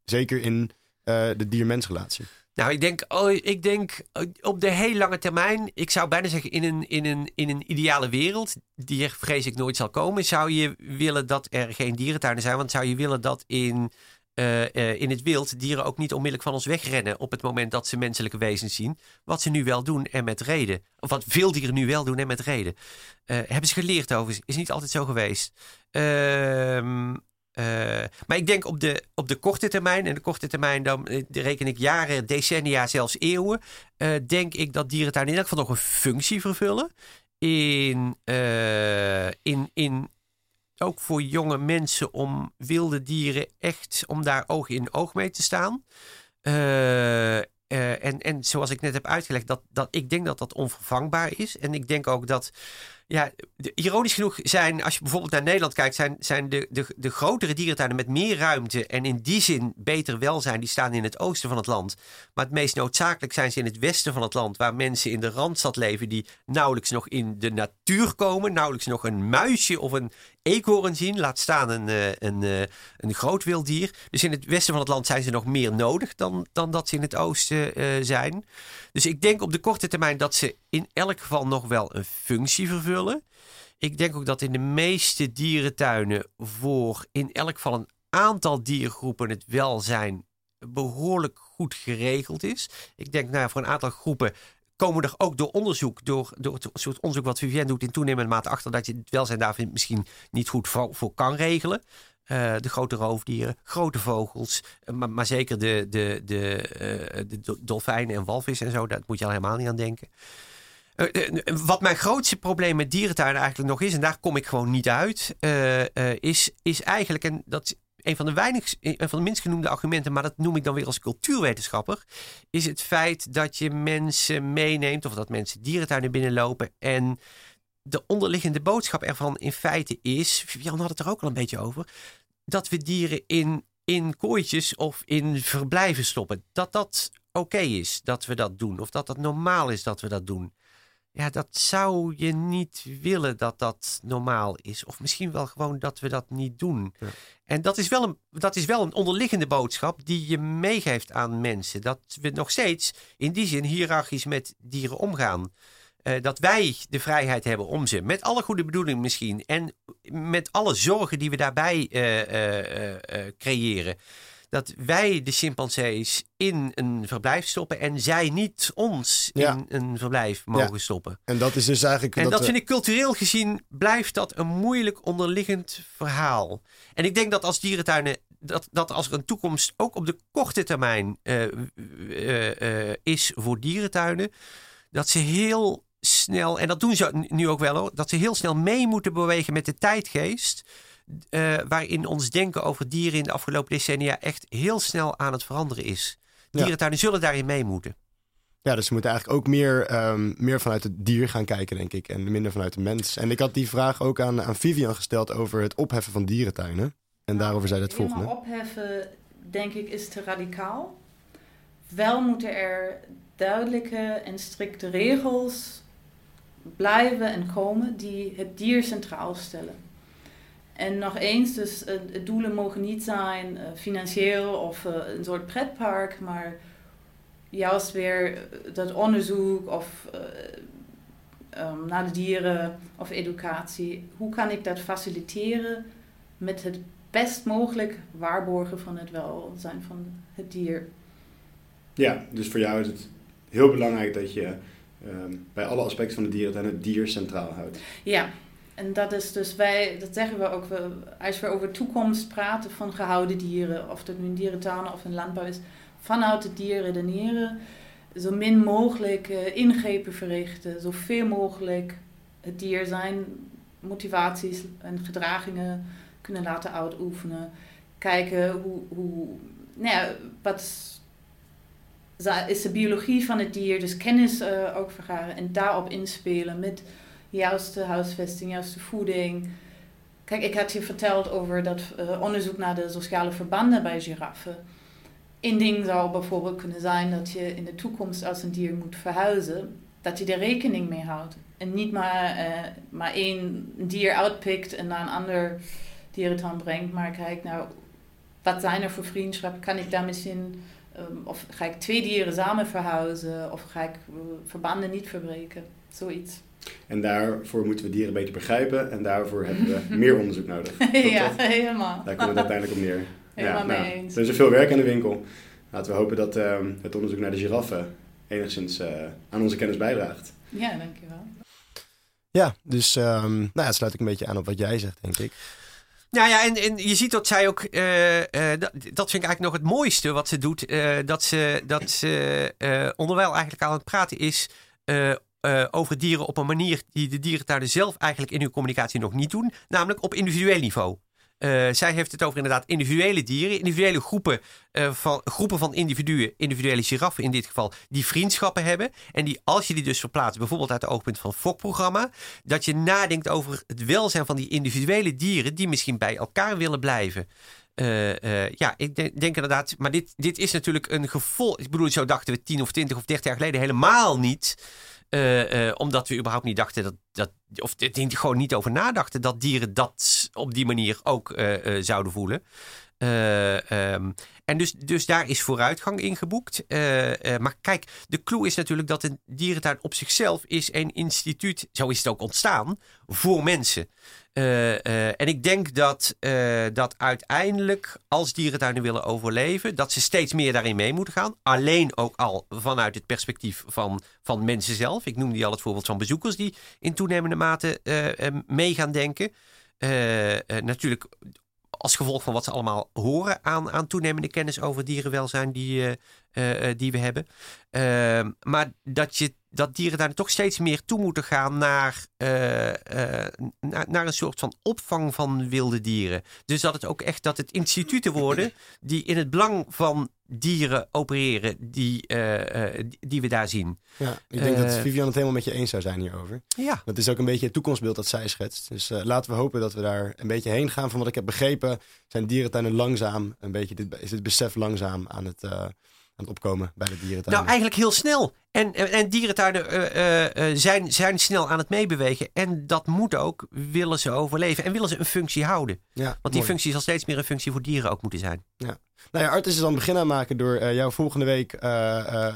Zeker in eh, de dier-mens-relatie. Nou, ik denk, oh, ik denk oh, op de heel lange termijn, ik zou bijna zeggen in een, in een, in een ideale wereld, die er vrees ik nooit zal komen, zou je willen dat er geen dierentuinen zijn. Want zou je willen dat in, eh, eh, in het wild dieren ook niet onmiddellijk van ons wegrennen op het moment dat ze menselijke wezens zien. Wat ze nu wel doen en met reden. Of wat veel dieren nu wel doen en met reden. Eh, hebben ze geleerd over, is niet altijd zo geweest. Ehm eh, maar ik denk op de, op de korte termijn, en de korte termijn dan eh, reken ik jaren, decennia, zelfs eeuwen, eh, denk ik dat dierentuinen in elk geval nog een functie vervullen. In, in, in, ook voor jonge mensen om wilde dieren echt, om daar oog in oog mee te staan. En, en zoals ik net heb uitgelegd, dat, dat, ik denk dat dat onvervangbaar is. En ik denk ook dat ja, ironisch genoeg zijn, als je bijvoorbeeld naar Nederland kijkt, zijn, zijn de, de, de grotere dierentuinen met meer ruimte en in die zin beter welzijn, die staan in het oosten van het land. Maar het meest noodzakelijk zijn ze in het westen van het land, waar mensen in de randstad leven die nauwelijks nog in de natuur komen, nauwelijks nog een muisje of een eekhoorn zien, laat staan een, eh, een, eh, een groot wild dier. Dus in het westen van het land zijn ze nog meer nodig dan, dan dat ze in het oosten eh, zijn. Dus ik denk op de korte termijn dat ze in elk geval nog wel een functie vervullen. Ik denk ook dat in de meeste dierentuinen voor in elk geval een aantal diergroepen het welzijn behoorlijk goed geregeld is. Ik denk nou, voor een aantal groepen komen er ook door onderzoek, door, door het soort onderzoek wat Vivienne doet in toenemende mate achter dat je het welzijn daar misschien niet goed voor, kan regelen. Eh, de grote roofdieren, grote vogels, eh, maar, zeker de, de, de, eh, de do- dolfijnen en walvissen en zo, daar moet je al helemaal niet aan denken. Wat mijn grootste probleem met dierentuinen eigenlijk nog is, en daar kom ik gewoon niet uit, is, is eigenlijk, en dat een van de weinig, een van de minst genoemde argumenten, maar dat noem ik dan weer als cultuurwetenschapper, is het feit dat je mensen meeneemt, of dat mensen dierentuinen binnenlopen en de onderliggende boodschap ervan in feite is, Jan had het er ook al een beetje over, dat we dieren in, in kooitjes of in verblijven stoppen. Dat dat oké is dat we dat doen, of dat dat normaal is dat we dat doen. Ja, dat zou je niet willen dat dat normaal is. Of misschien wel gewoon dat we dat niet doen. En dat is, wel een, dat is wel een onderliggende boodschap die je meegeeft aan mensen. Dat we nog steeds in die zin hiërarchisch met dieren omgaan. Eh, dat wij de vrijheid hebben om ze, met alle goede bedoelingen misschien, en met alle zorgen die we daarbij eh, eh, creëren, dat wij de chimpansees in een verblijf stoppen en zij niet ons Ja. in een verblijf mogen Ja. stoppen. En dat is dus eigenlijk... En dat we- vind ik cultureel gezien blijft dat een moeilijk onderliggend verhaal. En ik denk dat als dierentuinen, dat, dat als er een toekomst ook op de korte termijn eh, eh, eh, is voor dierentuinen, dat ze heel snel, en dat doen ze nu ook wel hoor, dat ze heel snel mee moeten bewegen met de tijdgeest. Eh, waarin ons denken over dieren in de afgelopen decennia echt heel snel aan het veranderen is. Ja. Dierentuinen zullen daarin mee moeten. Ja, dus we moeten eigenlijk ook meer, ehm, meer vanuit het dier gaan kijken, denk ik. En minder vanuit de mens. En ik had die vraag ook aan, aan Vivian gesteld over het opheffen van dierentuinen. En daarover zei het volgende. Opheffen, denk ik, is te radicaal. Wel moeten er duidelijke en strikte regels blijven en komen die het dier centraal stellen. En nog eens, dus de doelen mogen niet zijn eh, financieel of eh, een soort pretpark, maar juist weer dat onderzoek of um, naar de dieren of educatie, hoe kan ik dat faciliteren met het best mogelijk waarborgen van het welzijn van het dier? Ja, dus voor jou is het heel belangrijk dat je ehm, bij alle aspecten van de dierentuin het dier centraal houdt. Ja, en dat is dus wij, dat zeggen we ook, als we over toekomst praten van gehouden dieren, of dat nu een dierentuin of een landbouw is, vanuit het dier redeneren, zo min mogelijk uh, ingrepen verrichten, zoveel mogelijk het dier zijn motivaties en gedragingen kunnen laten uitoefenen. Kijken hoe, hoe nou ja, wat is de biologie van het dier, dus kennis uh, ook vergaren en daarop inspelen met juiste huisvesting, juiste voeding. Kijk, ik had je verteld over dat uh, onderzoek naar de sociale verbanden bij giraffen. Een ding zou bijvoorbeeld kunnen zijn dat je in de toekomst als een dier moet verhuizen, dat je er rekening mee houdt. En niet maar, uh, maar één dier uitpikt en naar een ander dierentuin brengt, maar kijk nou, wat zijn er voor vriendschappen? Kan ik daar misschien, um, of ga ik twee dieren samen verhuizen, of ga ik verbanden niet verbreken? Zoiets. En daarvoor moeten we dieren beter begrijpen en daarvoor hebben we meer onderzoek nodig. ja, helemaal. Daar komt het uiteindelijk op neer. Helemaal ja, mee eens. Er is er veel werk aan de winkel. Laten we hopen dat uh, het onderzoek naar de giraffen enigszins uh, aan onze kennis bijdraagt. Ja, dankjewel. Ja, dus um, nou ja, het sluit ik een beetje aan op wat jij zegt, denk ik. Nou ja, en, en je ziet dat zij ook, uh, uh, dat, dat vind ik eigenlijk nog het mooiste wat ze doet. Uh, dat ze, dat ze onderwijl eigenlijk aan het praten is over dieren op een manier die de dierentuinen zelf eigenlijk in hun communicatie nog niet doen. Namelijk op individueel niveau. Uh, zij heeft het over inderdaad individuele dieren, individuele groepen, uh, van, groepen van individuen, individuele giraffen in dit geval, die vriendschappen hebben. En die, als je die dus verplaatst, bijvoorbeeld uit het oogpunt van het fokprogramma, dat je nadenkt over het welzijn van die individuele dieren die misschien bij elkaar willen blijven. Ja, ik denk, denk, inderdaad, maar dit, dit is natuurlijk een gevolg. Ik bedoel, zo dachten we 10 of 20 of 30 jaar geleden helemaal niet. Uh, uh, omdat we überhaupt niet dachten dat, dat of er gewoon niet over nadachten dat dieren dat op die manier ook uh, zouden voelen. Um, en dus, dus daar is vooruitgang in geboekt. maar kijk, de clue is natuurlijk dat een dierentuin op zichzelf is een instituut, zo is het ook ontstaan, voor mensen. Uh, en ik denk dat, dat uiteindelijk, als dierentuinen willen overleven, dat ze steeds meer daarin mee moeten gaan. Alleen ook al vanuit het perspectief van, van mensen zelf. Ik noemde al het voorbeeld van bezoekers die in toenemende mate mee gaan denken. natuurlijk als gevolg van wat ze allemaal horen aan, aan toenemende kennis over dierenwelzijn die, uh, uh, die we hebben. Uh, maar dat, je, dat dieren daar toch steeds meer toe moeten gaan naar, naar, naar, een soort van opvang van wilde dieren. Dus dat het ook echt dat het instituten worden die in het belang van dieren opereren die, die we daar zien. Ja, ik denk dat Vivian het helemaal met je eens zou zijn hierover. Ja. Dat is ook een beetje het toekomstbeeld dat zij schetst. Dus laten we hopen dat we daar een beetje heen gaan. Van wat ik heb begrepen zijn dierentuinen langzaam, een beetje dit, is het besef langzaam aan het het opkomen bij de dierentuinen? Nou, eigenlijk heel snel. En, en, en dierentuinen uh, uh, zijn, zijn snel aan het meebewegen. En dat moet ook, willen ze overleven. En willen ze een functie houden. Ja, Want die mooi. functie zal steeds meer een functie voor dieren ook moeten zijn. Ja. Nou ja, Artis is dan begin aan maken door uh, jou volgende week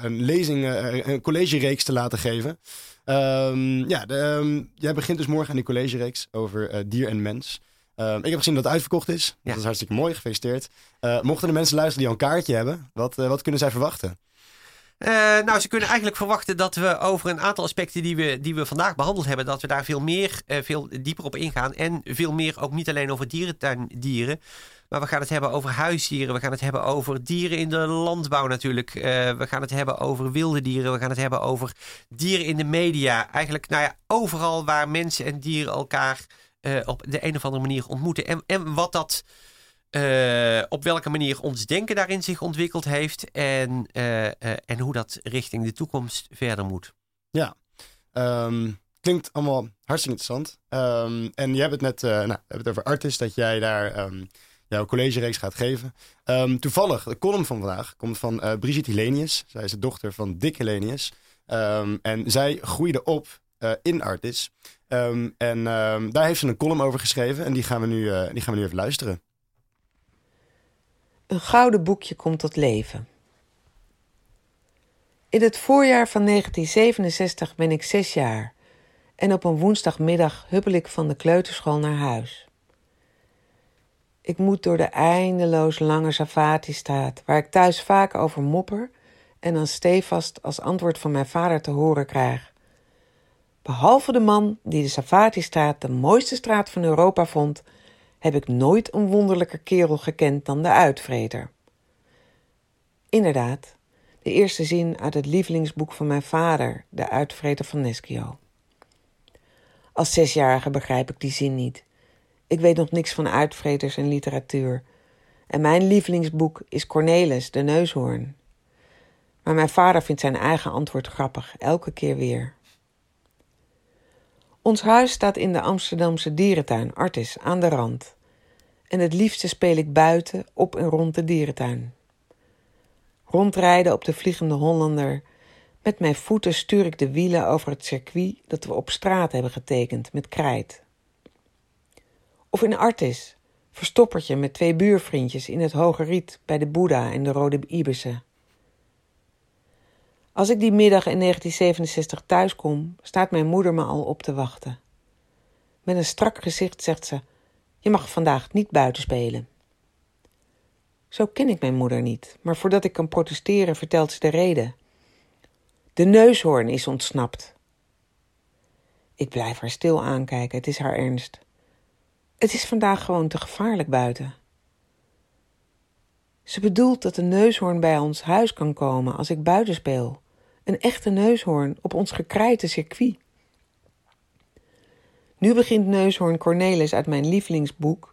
een lezing, een collegereeks te laten geven. Um, ja, de, um, jij begint dus morgen aan die collegereeks over dier en mens. Uh, ik heb gezien dat het uitverkocht is. Ja. Dat is hartstikke mooi, gefeliciteerd. Uh, mochten de mensen luisteren die al een kaartje hebben, wat, uh, wat kunnen zij verwachten? Uh, nou, ze kunnen eigenlijk verwachten dat we over een aantal aspecten die we, die we vandaag behandeld hebben, dat we daar veel meer, veel dieper op ingaan. En veel meer ook niet alleen over dierentuindieren. Maar we gaan het hebben over huisdieren. We gaan het hebben over dieren in de landbouw natuurlijk. we gaan het hebben over wilde dieren. We gaan het hebben over dieren in de media. Eigenlijk, nou ja, overal waar mensen en dieren elkaar uh, op de een of andere manier ontmoeten. En, en wat dat, uh, op welke manier ons denken daarin zich ontwikkeld heeft. En, uh, en hoe dat richting de toekomst verder moet. Ja, um, klinkt allemaal hartstikke interessant. Um, en je hebt het net, nou, hebben het over Artis, dat jij daar um, jouw collegereeks gaat geven. toevallig, de column van vandaag komt van Brigitte Helenius. Zij is de dochter van Dick Helenius. en zij groeide op in Artis. Um, en um, daar heeft ze een column over geschreven en die gaan we nu, uh, die gaan we nu even luisteren. Een gouden boekje komt tot leven. In het voorjaar van 1967 ben ik zes jaar en op een woensdagmiddag huppel ik van de kleuterschool naar huis. Ik moet door de eindeloos lange Savati-straat, waar ik thuis vaak over mopper en dan stevast als antwoord van mijn vader te horen krijg. Behalve de man die de Savati-straat de mooiste straat van Europa vond, heb ik nooit een wonderlijker kerel gekend dan de uitvreter. Inderdaad, de eerste zin uit het lievelingsboek van mijn vader, De Uitvreter van Neschio. Als zesjarige begrijp ik die zin niet. Ik weet nog niks van uitvreters en literatuur. En mijn lievelingsboek is Cornelis, de neushoorn. Maar mijn vader vindt zijn eigen antwoord grappig, elke keer weer. Ons huis staat in de Amsterdamse dierentuin, Artis, aan de rand. En het liefste speel ik buiten, op en rond de dierentuin. Rondrijden op de Vliegende Hollander. Met mijn voeten stuur ik de wielen over het circuit dat we op straat hebben getekend met krijt. Of in Artis, verstoppertje met twee buurvriendjes in het Hoge Riet bij de Boeddha en de Rode Ibissen. Als ik die middag in 1967 thuis kom, staat mijn moeder me al op te wachten. Met een strak gezicht zegt ze: Je mag vandaag niet buiten spelen. Zo ken ik mijn moeder niet, maar voordat ik kan protesteren vertelt ze de reden. De neushoorn is ontsnapt. Ik blijf haar stil aankijken, het is haar ernst. Het is vandaag gewoon te gevaarlijk buiten. Ze bedoelt dat de neushoorn bij ons huis kan komen als ik buiten speel. Een echte neushoorn op ons gekrijte circuit. Nu begint neushoorn Cornelis uit mijn lievelingsboek,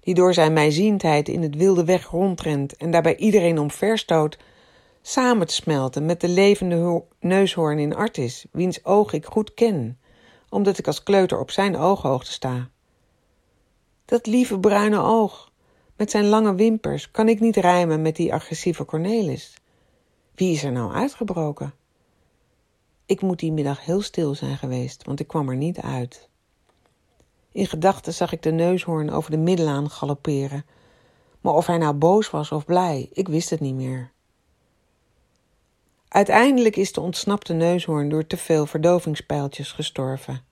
die door zijn mijziendheid in het wilde weg rondrent en daarbij iedereen omverstoot, samen te smelten met de levende neushoorn in Artis, wiens oog ik goed ken, omdat ik als kleuter op zijn ooghoogte sta. Dat lieve bruine oog, met zijn lange wimpers, kan ik niet rijmen met die agressieve Cornelis. Wie is er nou uitgebroken? Ik moet die middag heel stil zijn geweest, want ik kwam er niet uit. In gedachten zag ik de neushoorn over de middelaan galopperen. Maar of hij nou boos was of blij, ik wist het niet meer. Uiteindelijk is de ontsnapte neushoorn door te veel verdovingspijltjes gestorven.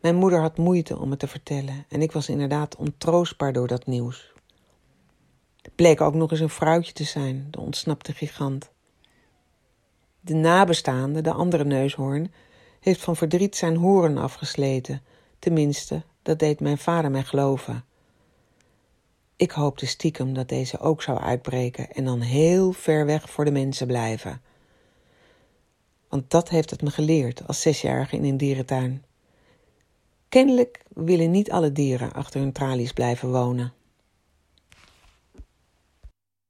Mijn moeder had moeite om het te vertellen en ik was inderdaad ontroostbaar door dat nieuws. Het bleek ook nog eens een vrouwtje te zijn, de ontsnapte gigant. De nabestaande, de andere neushoorn, heeft van verdriet zijn horen afgesleten. Tenminste, dat deed mijn vader mij geloven. Ik hoopte stiekem dat deze ook zou uitbreken en dan heel ver weg voor de mensen blijven. Want dat heeft het me geleerd als zesjarige in een dierentuin. Kennelijk willen niet alle dieren achter hun tralies blijven wonen.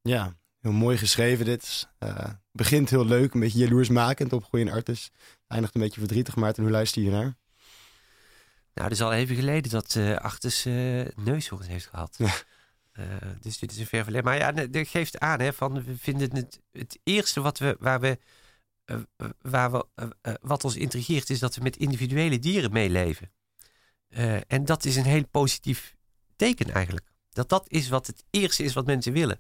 Ja, heel mooi geschreven dit. Uh, begint heel leuk, een beetje jaloersmakend op Goeie Artis. Eindigt een beetje verdrietig, Maarten. Hoe luister je naar? Nou, het is al even geleden dat uh, Artis uh, neushoorns heeft gehad. Ja. dus dit is een ver verleden. Maar ja, dat geeft aan, hè, van we vinden het, het eerste wat we, waar we, waar we, wat ons intrigeert, is dat we met individuele dieren meeleven. en dat is een heel positief teken eigenlijk. Dat dat is wat het eerste is wat mensen willen.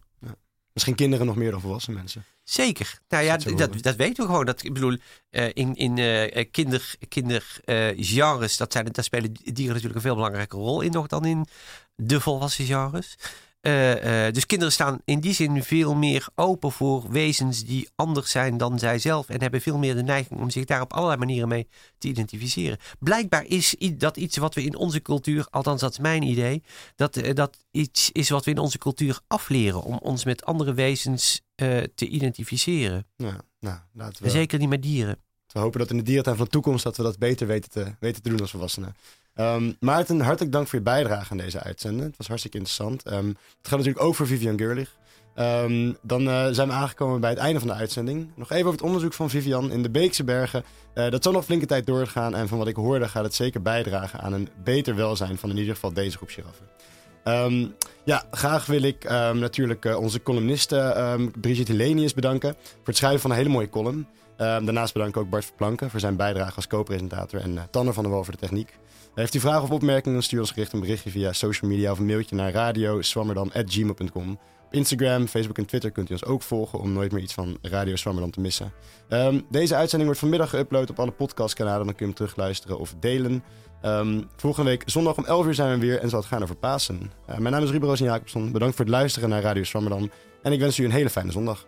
Misschien kinderen nog meer dan volwassen mensen. Zeker. Nou ja, dat, dat weten we gewoon. Dat, ik bedoel, uh, in, in uh, kinder, kindergenres, dat zijn, daar spelen dieren natuurlijk een veel belangrijke rol in nog dan in de volwassen genres. Uh, uh, dus kinderen staan in die zin veel meer open voor wezens die anders zijn dan zijzelf. En hebben veel meer de neiging om zich daar op allerlei manieren mee te identificeren. Blijkbaar is dat iets wat we in onze cultuur, althans dat is mijn idee, dat uh, dat iets is wat we in onze cultuur afleren. Om ons met andere wezens te identificeren. Ja, nou, laten we... Zeker niet met dieren. We hopen dat in de dierentuin van de toekomst dat we dat beter weten te, weten te doen als volwassenen. Um, Maarten, hartelijk dank voor je bijdrage aan deze uitzending. Het was hartstikke interessant. Um, het gaat natuurlijk ook voor Vivian Gerlich. Um, dan uh, zijn we aangekomen bij het einde van de uitzending. Nog even over het onderzoek van Vivian in de Beekse Bergen. Uh, dat zal nog flinke tijd doorgaan. En van wat ik hoorde gaat het zeker bijdragen aan een beter welzijn van in ieder geval deze groep giraffen. Ja, graag wil ik natuurlijk uh, onze columniste um, Brigitte Lenius bedanken voor het schrijven van een hele mooie column. daarnaast bedank ik ook Bart Verplanken voor zijn bijdrage als co-presentator en Tanner van der Wal voor de techniek. Heeft u vragen of opmerkingen, stuur ons gericht een berichtje via social media of een mailtje naar radio Instagram, Facebook en Twitter kunt u ons ook volgen om nooit meer iets van Radio Swammerdam te missen. Ehm, deze uitzending wordt vanmiddag geüpload op alle podcastkanalen. Dan kun je hem terugluisteren of delen. Ehm, volgende week zondag om 11 uur zijn we weer en zal het gaan over Pasen. Uh, mijn naam is Ruben Roos Jacobson. Bedankt voor het luisteren naar Radio Swammerdam. En ik wens u een hele fijne zondag.